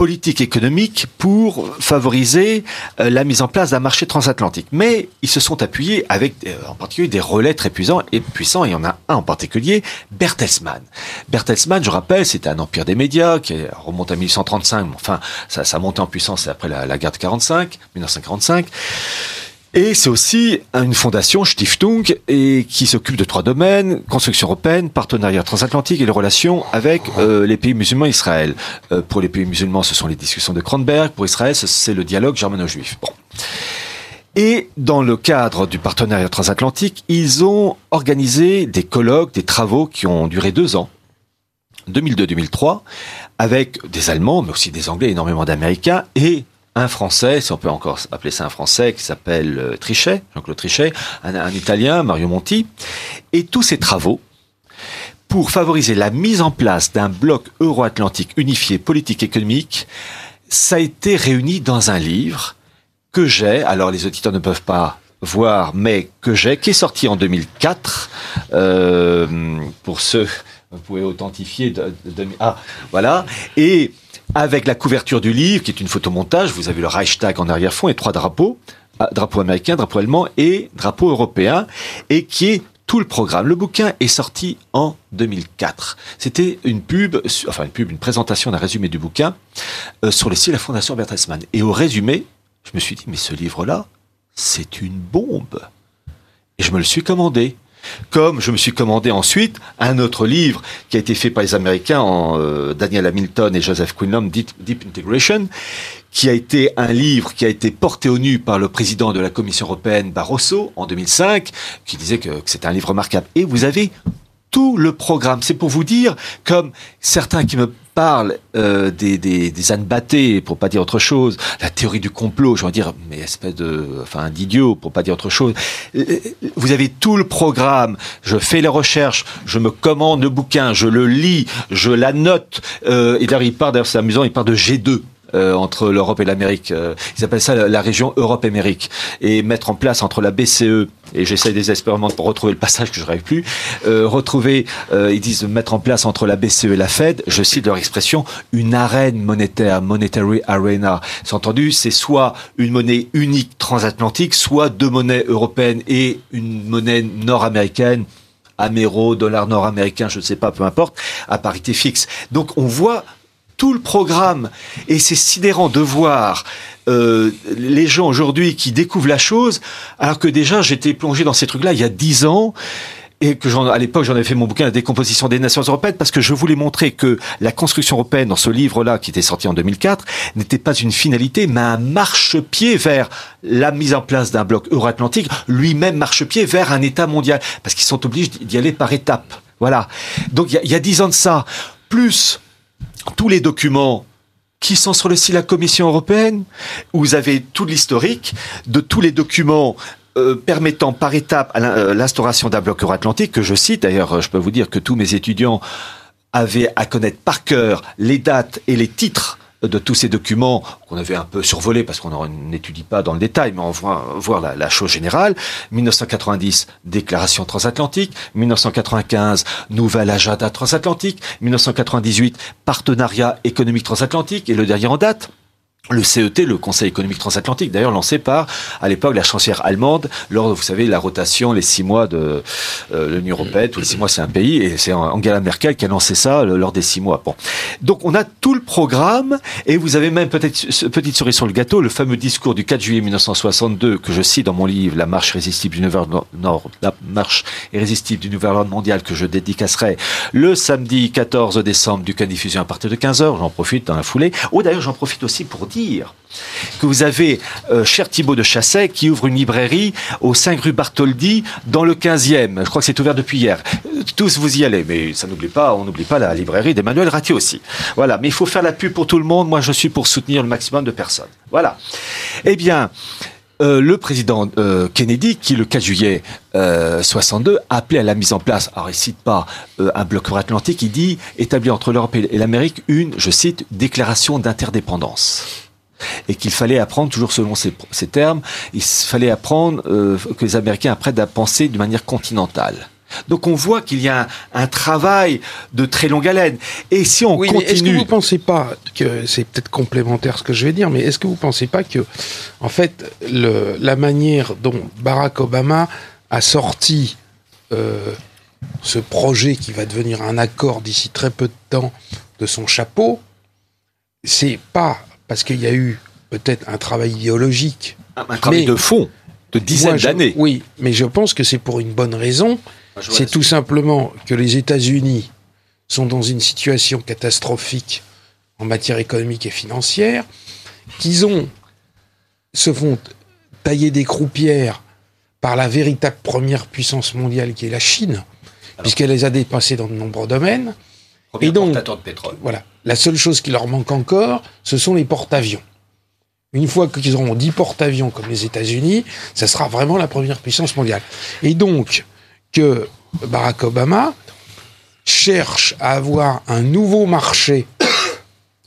politique économique pour favoriser euh, la mise en place d'un marché transatlantique. Mais ils se sont appuyés avec euh, en particulier des relais très puissants et puissants. Il y en a un en particulier, Bertelsmann. Bertelsmann, je rappelle, c'était un empire des médias qui remonte à 1835. Enfin, ça, ça a en puissance après la, la guerre de 45, 1945. Et c'est aussi une fondation, Stiftung, et qui s'occupe de trois domaines, construction européenne, partenariat transatlantique et les relations avec euh, les pays musulmans et Israël. Euh, pour les pays musulmans, ce sont les discussions de Kronberg. Pour Israël, c'est le dialogue germano-juif. Bon. Et dans le cadre du partenariat transatlantique, ils ont organisé des colloques, des travaux qui ont duré deux ans, 2002-2003, avec des Allemands, mais aussi des Anglais, énormément d'Américains, et un Français, si on peut encore appeler ça un Français, qui s'appelle euh, Trichet, Jean-Claude Trichet, un, Italien, Mario Monti, et tous ces travaux pour favoriser la mise en place d'un bloc euro-atlantique unifié politique économique, ça a été réuni dans un livre que j'ai, alors les auditeurs ne peuvent pas voir, mais que j'ai, qui est sorti en 2004, euh, pour ceux, vous pouvez authentifier, de, ah, voilà, et avec la couverture du livre, qui est une photomontage. Vous avez le Reichstag en arrière-fond et trois drapeaux, ah, drapeau américain, drapeau allemand et drapeau européen, et qui est tout le programme. Le bouquin est sorti en 2004. C'était une pub, enfin une pub, une présentation d'un résumé du bouquin euh, sur le site de la Fondation Bertelsmann. Et au résumé, je me suis dit, mais ce livre-là, c'est une bombe. Et je me le suis commandé. Comme je me suis commandé ensuite un autre livre qui a été fait par les Américains, en, euh, Daniel Hamilton et Joseph Quinlan, Deep, Integration, qui a été un livre qui a été porté au nu par le président de la Commission européenne Barroso en 2005, qui disait que, que c'était un livre remarquable. Et vous avez tout le programme. C'est pour vous dire, comme certains qui me parle euh, des, des, des ânes battés, pour pas dire autre chose, la théorie du complot, je veux dire, mais espèce de, enfin, d'idiot, pour pas dire autre chose. Euh, vous avez tout le programme, je fais les recherches, je me commande le bouquin, je le lis, je la note, euh, et d'ailleurs il part, d'ailleurs c'est amusant, il part de G2, euh, entre l'Europe et l'Amérique. Euh, ils appellent ça la, région Europe-Amérique. Et mettre en place entre la BCE, et j'essaie désespérément de retrouver le passage que je n'arrive plus, euh, retrouver, ils disent mettre en place entre la BCE et la Fed, je cite leur expression, une arène monétaire, monetary arena. C'est entendu, c'est soit une monnaie unique transatlantique, soit deux monnaies européennes et une monnaie nord-américaine améro, dollar nord-américain, je ne sais pas, peu importe, à parité fixe. Donc on voit tout le programme. Et c'est sidérant de voir euh, les gens aujourd'hui qui découvrent la chose, alors que déjà j'étais plongé dans ces trucs-là il y a dix ans et que à l'époque j'en avais fait mon bouquin La décomposition des nations européennes parce que je voulais montrer que la construction européenne dans ce livre-là qui était sorti en 2004 n'était pas une finalité mais un marchepied vers la mise en place d'un bloc euro-atlantique, lui-même marchepied vers un État mondial parce qu'ils sont obligés d'y aller par étapes. Voilà. Donc il y a dix ans de ça, plus tous les documents qui sont sur le site de la Commission européenne, vous avez tout l'historique de tous les documents euh, permettant par étape euh, l'instauration d'un bloc euro-atlantique, que je cite, d'ailleurs je peux vous dire que tous mes étudiants avaient à connaître par cœur les dates et les titres de tous ces documents qu'on avait un peu survolés parce qu'on n'étudie pas dans le détail, mais on voit voir la, la, chose générale. 1990, déclaration transatlantique. 1995, nouvel agenda transatlantique. 1998, partenariat économique transatlantique. Et le dernier en date, le CET, le Conseil économique transatlantique, d'ailleurs lancé par, à l'époque, la chancelière allemande, lors, vous savez, la rotation, les six mois de euh, l'Union européenne, tous les six mois c'est un pays, et c'est Angela Merkel qui a lancé ça lors des six mois. Donc on a tout le programme, et vous avez même peut-être petite cerise sur le gâteau, le fameux discours du 4 juillet 1962 que je cite dans mon livre, La marche irrésistible du nouvel nord, la marche irrésistible du nouvel ordre mondial que je dédicacerai le samedi 14 décembre du cas diffusion à partir de 15h. J'en profite dans la foulée. Oh d'ailleurs j'en profite aussi pour que vous avez euh, cher Thibault de Chasset qui ouvre une librairie au 5 rue Bartholdi dans le 15e. Je crois que c'est ouvert depuis hier. Tous vous y allez, mais ça n'oublie pas, on n'oublie pas la librairie d'Emmanuel Ratti aussi. Voilà, mais il faut faire la pub pour tout le monde. Moi, je suis pour soutenir le maximum de personnes. Voilà. Eh bien, euh, le président euh, Kennedy, qui le 4 juillet 62 a appelé à la mise en place, alors il cite pas un bloc atlantique, il dit établi entre l'Europe et l'Amérique une, je cite, déclaration d'interdépendance et qu'il fallait apprendre, toujours selon ces, termes, il fallait apprendre euh, que les Américains apprennent à penser d'une manière continentale. Donc on voit qu'il y a un, travail de très longue haleine. Et si on continue...
Est-ce que vous ne pensez pas que c'est peut-être complémentaire ce que je vais dire, mais est-ce que vous ne pensez pas que, en fait, le, la manière dont Barack Obama a sorti euh, ce projet qui va devenir un accord d'ici très peu de temps de son chapeau, c'est pas parce qu'il y a eu peut-être un travail idéologique.
Un, travail de fond, de dizaines d'années.
Oui, mais je pense que c'est pour une bonne raison. C'est tout simplement que les États-Unis sont dans une situation catastrophique en matière économique et financière, qu'ils ont se font tailler des croupières par la véritable première puissance mondiale qui est la Chine, puisqu'elle les a dépassés dans de nombreux domaines.
et donc, de pétrole.
Voilà. La seule chose qui leur manque encore, ce sont les porte-avions. Une fois qu'ils auront 10 porte-avions comme les États-Unis, ça sera vraiment la première puissance mondiale. Et donc, que Barack Obama cherche à avoir un nouveau marché,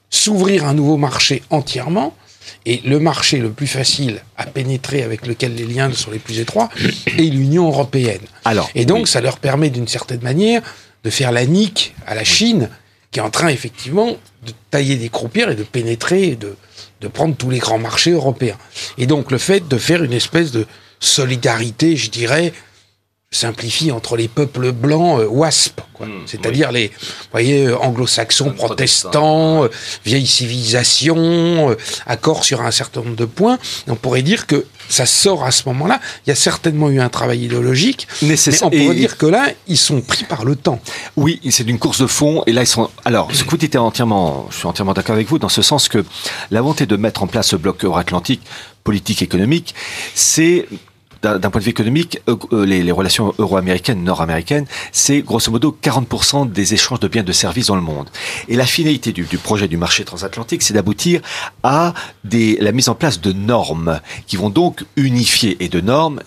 s'ouvrir un nouveau marché entièrement, et le marché le plus facile à pénétrer avec lequel les liens sont les plus étroits est l'Union européenne. Alors, et donc, ça leur permet d'une certaine manière de faire la nique à la Chine qui est en train effectivement de tailler des croupières et de pénétrer, de, de prendre tous les grands marchés européens. Et donc le fait de faire une espèce de solidarité, je dirais, simplifie entre les peuples blancs euh, WASP, mmh, c'est-à-dire les, voyez, euh, anglo-saxons, protestants, euh, vieille civilisation, accord sur un certain nombre de points. On pourrait dire que ça sort à ce moment-là. Il y a certainement eu un travail idéologique, mais on pourrait dire que là, ils sont pris par le temps.
Oui, c'est d'une course de fond, et là, ils sont. Alors, ce dites est entièrement, je suis entièrement d'accord avec vous, dans ce sens que la volonté de mettre en place ce bloc euro-atlantique, politique, économique, c'est d'un point de vue économique, euh, euh, les, relations euro-américaines, nord-américaines, c'est grosso modo 40% des échanges de biens et de services dans le monde. Et la finalité du, projet du marché transatlantique, c'est d'aboutir à la mise en place de normes qui vont donc unifier et de normes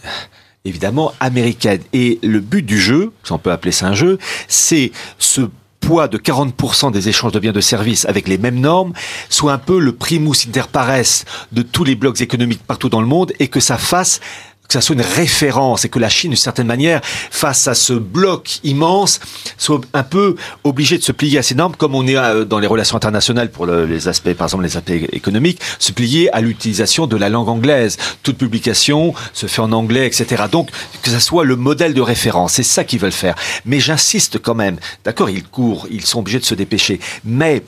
évidemment américaines. Et le but du jeu, si on peut appeler ça un jeu, c'est ce poids de 40% des échanges de biens de services avec les mêmes normes soit un peu le primus inter pares de tous les blocs économiques partout dans le monde et que ça fasse que ça soit une référence et que la Chine, d'une certaine manière, face à ce bloc immense, soit un peu obligée de se plier à ces normes, comme on est euh, dans les relations internationales pour les aspects, par exemple les aspects économiques, se plier à l'utilisation de la langue anglaise. Toute publication se fait en anglais, etc. Donc, que ça soit le modèle de référence, c'est ça qu'ils veulent faire. Mais j'insiste quand même, d'accord, ils courent, ils sont obligés de se dépêcher, mais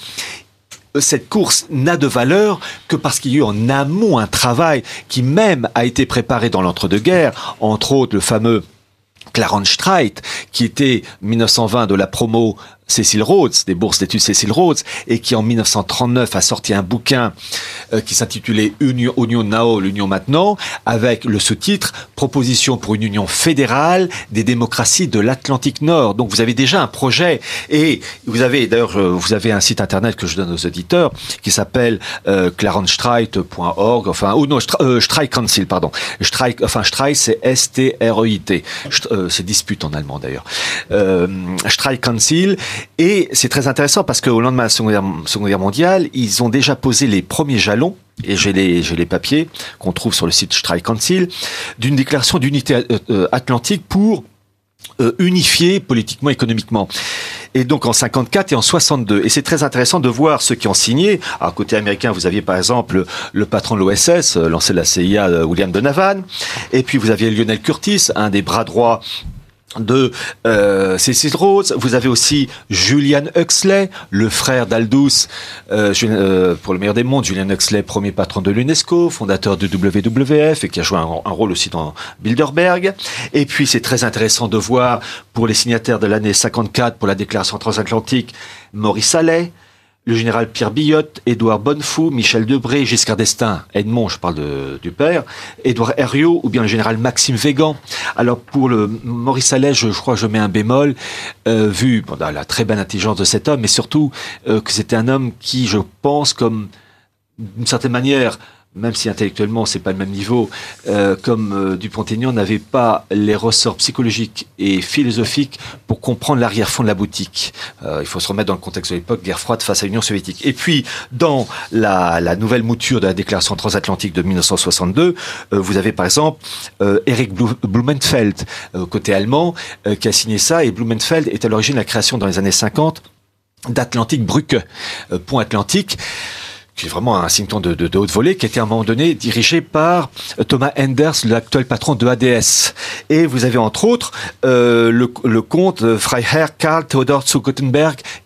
cette course n'a de valeur que parce qu'il y a eu en amont un travail qui même a été préparé dans l'entre-deux-guerres, entre autres le fameux Clarence Streit, qui était 1920 de la promo Cécile Rhodes, des bourses d'études Cécile Rhodes, et qui en 1939 a sorti un bouquin euh, qui s'intitulait Union, Union Now, l'Union maintenant, avec le sous-titre Proposition pour une union fédérale des démocraties de l'Atlantique Nord. Donc vous avez déjà un projet, et vous avez d'ailleurs vous avez un site internet que je donne aux auditeurs qui s'appelle euh, clarenstreit.org, enfin ou non euh, Streik Council, pardon. Streik, enfin Streik c'est S-T-R-E-I-T, euh, c'est dispute en allemand d'ailleurs. Euh, Streik Council et c'est très intéressant parce qu'au lendemain de la Seconde Guerre, mondiale, ils ont déjà posé les premiers jalons et j'ai les, papiers qu'on trouve sur le site Strike Council, d'une déclaration d'unité euh, euh, atlantique pour euh, unifier politiquement, économiquement. Et donc en 54 et en 62. Et c'est très intéressant de voir ceux qui ont signé. À côté américain, vous aviez par exemple le, patron de l'OSS, lancé la CIA, William Donovan. Et puis vous aviez Lionel Curtis, un des bras droits de euh, Cécile Rhodes. Vous avez aussi Julian Huxley, le frère d'Aldous, euh, euh, pour le meilleur des mondes. Julian Huxley, premier patron de l'UNESCO, fondateur de WWF et qui a joué un, rôle aussi dans Bilderberg. Et puis c'est très intéressant de voir pour les signataires de l'année 54 pour la déclaration transatlantique, Maurice Allais, le général Pierre Billotte, Édouard Bonnefou, Michel Debré, Giscard d'Estaing, Edmond, je parle du père, Édouard Herriot ou bien le général Maxime Végan. Alors pour le Maurice Allais, je, crois que je mets un bémol, euh, vu la très belle intelligence de cet homme, mais surtout euh, que c'était un homme qui, je pense, comme d'une certaine manière, même si intellectuellement c'est pas le même niveau, euh, comme euh, Dupont-Aignan n'avait pas les ressorts psychologiques et philosophiques pour comprendre l'arrière-fond de la boutique. Euh, il faut se remettre dans le contexte de l'époque, guerre froide face à l'Union soviétique. Et puis, dans la, la, nouvelle mouture de la déclaration transatlantique de 1962, euh, vous avez par exemple Eric Blumenfeld, côté allemand, qui a signé ça, et Blumenfeld est à l'origine de la création dans les années 50 d'Atlantique Brücke, pont atlantique qui est vraiment un signe de, de, haute volée, qui était à un moment donné dirigé par Thomas Enders, l'actuel patron de ADS. Et vous avez entre autres euh, le, le, comte Freiherr Karl Theodor zu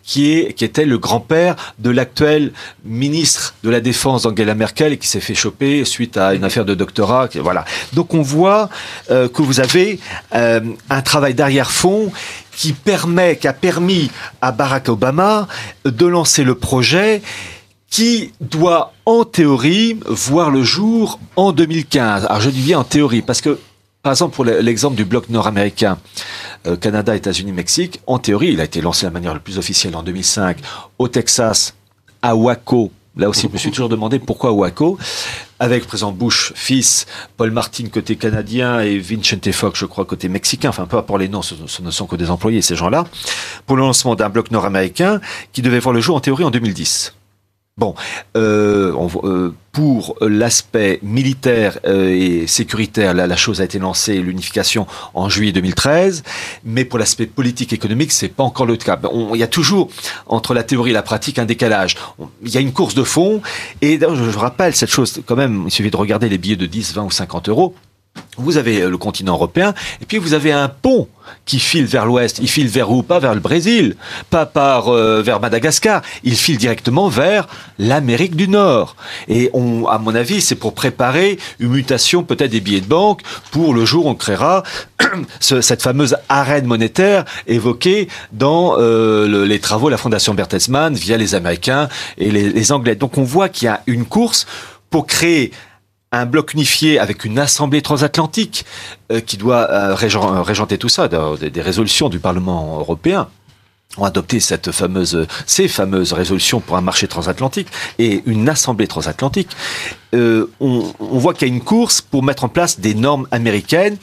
qui, est, qui était le grand-père de l'actuel ministre de la Défense d'Angela Merkel et qui s'est fait choper suite à une affaire de doctorat. Voilà. Donc on voit euh, que vous avez euh, un travail d'arrière-fond qui permet, qui a permis à Barack Obama de lancer le projet qui doit en théorie voir le jour en 2015. Alors je dis bien en théorie parce que par exemple, pour l'exemple du bloc nord-américain, euh, Canada, États-Unis, Mexique, en théorie, il a été lancé de la manière la plus officielle en 2005 au Texas, à Waco. Là aussi, je me suis toujours demandé pourquoi Waco, avec président Bush, fils, Paul Martin côté canadien et Vincente Fox, je crois, côté mexicain. Enfin, peu importe les noms, ce, ne sont que des employés, ces gens-là, pour le lancement d'un bloc nord-américain qui devait voir le jour en théorie en 2010. Bon, euh, euh, pour l'aspect militaire euh, et sécuritaire, la, chose a été lancée, l'unification en juillet 2013, mais pour l'aspect politique et économique, c'est pas encore le cas. Il y a toujours entre la théorie et la pratique un décalage. Il y a une course de fond, et je, je rappelle cette chose quand même. Il suffit de regarder les billets de 10, 20 ou 50 euros vous avez euh, le continent européen, et puis vous avez un pont qui file vers l'ouest. Il file vers où? Pas vers le Brésil, pas par euh, vers Madagascar. Il file directement vers l'Amérique du Nord. Et on, à mon avis, c'est pour préparer une mutation peut-être des billets de banque pour le jour où on créera cette fameuse arène monétaire évoquée dans euh, les travaux de la Fondation Bertelsmann via les Américains et les Anglais. Donc on voit qu'il y a une course pour créer un bloc unifié avec une assemblée transatlantique euh, qui doit euh, régenter tout ça, des, résolutions du Parlement européen ont adopté cette fameuse, ces fameuses résolutions pour un marché transatlantique et une assemblée transatlantique. Euh, on, on, voit qu'il y a une course pour mettre en place des normes américaines,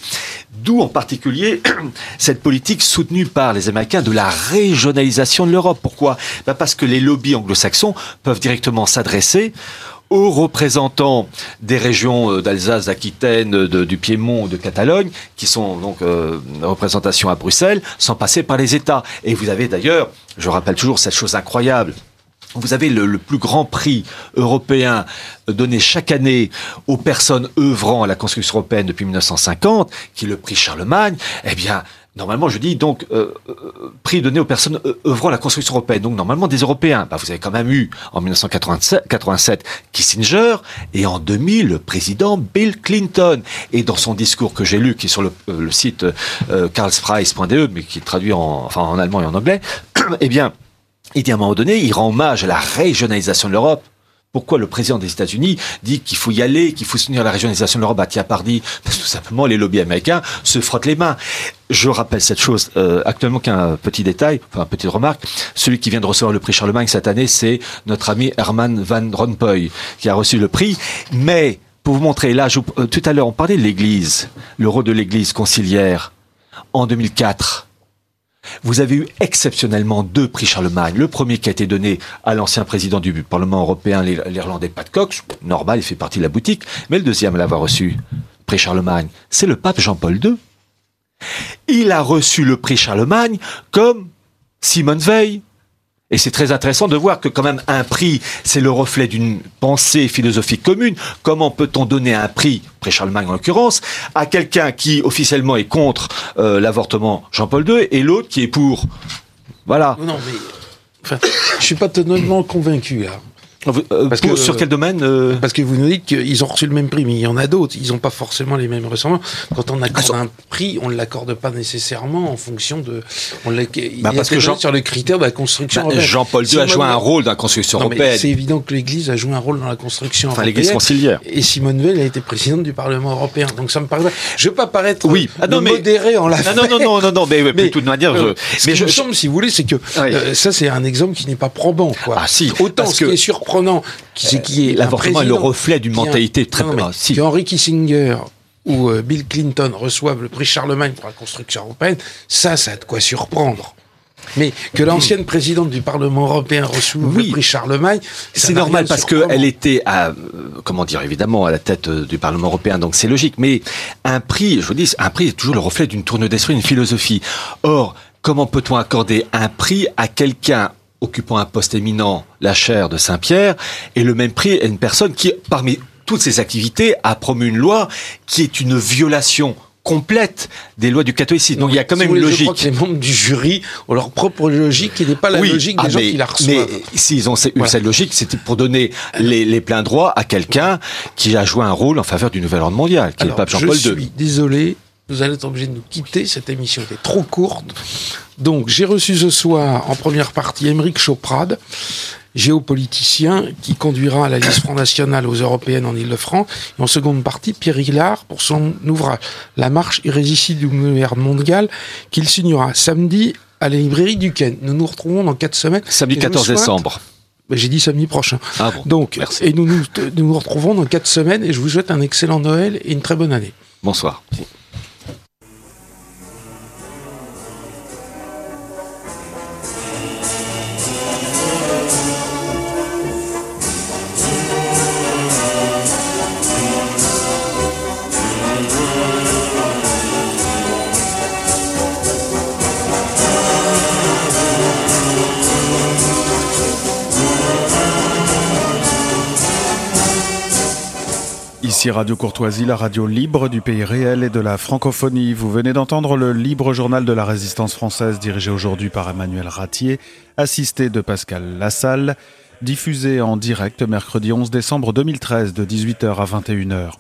d'où en particulier cette politique soutenue par les Américains de la régionalisation de l'Europe. Pourquoi? Ben Parce que les lobbies anglo-saxons peuvent directement s'adresser aux représentants des régions euh, d'Alsace, d'Aquitaine, du Piémont, de Catalogne, qui sont donc euh, représentation à Bruxelles, sans passer par les États. Et vous avez d'ailleurs, je rappelle toujours cette chose incroyable, vous avez le, le, plus grand prix européen donné chaque année aux personnes œuvrant à la construction européenne depuis 1950, qui est le prix Charlemagne. Eh bien, Normalement, je dis donc euh, euh, prix donné aux personnes euh, œuvrant à la construction européenne. Donc normalement des Européens. Bah, vous avez quand même eu en 1987 Kissinger et en 2000 le président Bill Clinton. Et dans son discours que j'ai lu, qui est sur le, le site euh, carlsprice.de, mais qui traduit en, enfin, en allemand et en anglais, eh bien, il dit à un moment donné, il rend hommage à la régionalisation de l'Europe pourquoi le président des États-Unis dit qu'il faut y aller, qu'il faut soutenir la régionalisation de l'Europe à Tiapardi Parce que tout simplement, les lobbies américains se frottent les mains. Je rappelle cette chose euh, actuellement qu'un petit détail, enfin, une petite remarque. Celui qui vient de recevoir le prix Charlemagne cette année, c'est notre ami Herman Van Rompuy, qui a reçu le prix. Mais, pour vous montrer, là, je, euh, tout à l'heure, on parlait de l'Église, le rôle de l'Église conciliaire. En 2004, vous avez eu exceptionnellement deux prix Charlemagne. Le premier qui a été donné à l'ancien président du Parlement européen, l'Irlandais Pat Cox. Normal, il fait partie de la boutique. Mais le deuxième à l'avoir reçu, prix Charlemagne, c'est le pape Jean-Paul II. Il a reçu le prix Charlemagne comme Simone Veil, et c'est très intéressant de voir que quand même un prix, c'est le reflet d'une pensée philosophique commune. Comment peut-on donner un prix, pré Charlemagne en l'occurrence, à quelqu'un qui officiellement est contre euh, l'avortement, Jean-Paul II, et l'autre qui est pour? Voilà.
Non, mais je suis pas totalement convaincu là.
Euh, parce que, sur quel domaine euh
Parce que vous nous dites qu'ils ont reçu le même prix, mais il y en a d'autres. Ils n'ont pas forcément les mêmes ressemblances. Quand on accorde un prix, on ne l'accorde pas nécessairement en fonction de. On bah parce que Jean... sur le critère de la construction
bah, Jean-Paul II a joué un rôle dans la construction européenne.
C'est évident que l'Église a joué un rôle dans la construction
enfin, l'Église conciliaire.
Et Simone Veil a été présidente du Parlement européen. Donc ça me paraît. Je ne veux pas paraître oui. Ah, non, modéré en la.
Non, non, non, non, non, mais, mais, de toute manière.
je... mais je, me semble, si vous voulez, c'est que euh, ça, c'est un exemple qui n'est pas probant. Quoi.
Ah si.
Autant ce qui est surprenant, c'est qui est
l'avortement est le reflet d'une mentalité très.
Non, si. Henry Kissinger ou euh, Bill Clinton reçoivent le prix Charlemagne pour la construction européenne, ça, ça a de quoi surprendre. Mais que l'ancienne présidente du Parlement européen reçoive le prix Charlemagne,
c'est normal parce qu'elle était, à, euh, comment dire, évidemment, à la tête euh, du Parlement européen, donc c'est logique. Mais un prix, je vous dis, un prix est toujours le reflet d'une tourne d'esprit, une philosophie. Or, comment peut-on accorder un prix à quelqu'un occupant un poste éminent, la chaire de Saint-Pierre, et le même prix à une personne qui, parmi toutes ses activités, a promu une loi qui est une violation complète des lois du catholicisme. Donc il y a quand même une logique. Je crois
que les membres du jury ont leur propre logique qui n'est pas la logique des ah, gens qui la reçoivent.
Mais s'ils ont eu cette logique, c'était pour donner les, les, pleins droits à quelqu'un qui a joué un rôle en faveur du nouvel ordre mondial, qui est le pape Jean-Paul II.
Je suis désolé, vous allez être obligé de nous quitter. Cette émission était trop courte. Donc, j'ai reçu ce soir, en première partie, Émeric Choprade, géopoliticien, qui conduira la liste Front National aux Européennes en Ile-de-France. Et en seconde partie, Pierre Hillard, pour son ouvrage La marche irrésistible du gouvernement mondial, qu'il signera samedi à la librairie du Ken. Nous nous retrouvons dans quatre semaines.
Samedi 14 décembre.
Ben, j'ai dit samedi prochain.
Ah bon,
Donc, et nous nous, nous nous retrouvons dans quatre semaines et je vous souhaite un excellent Noël et une très bonne année.
Bonsoir.
Ici Radio Courtoisie, la radio libre du pays réel et de la francophonie. Vous venez d'entendre le libre journal de la résistance française dirigé aujourd'hui par Emmanuel Ratier, assisté de Pascal Lassalle, diffusé en direct mercredi 11 décembre 2013 de 18h à 21h.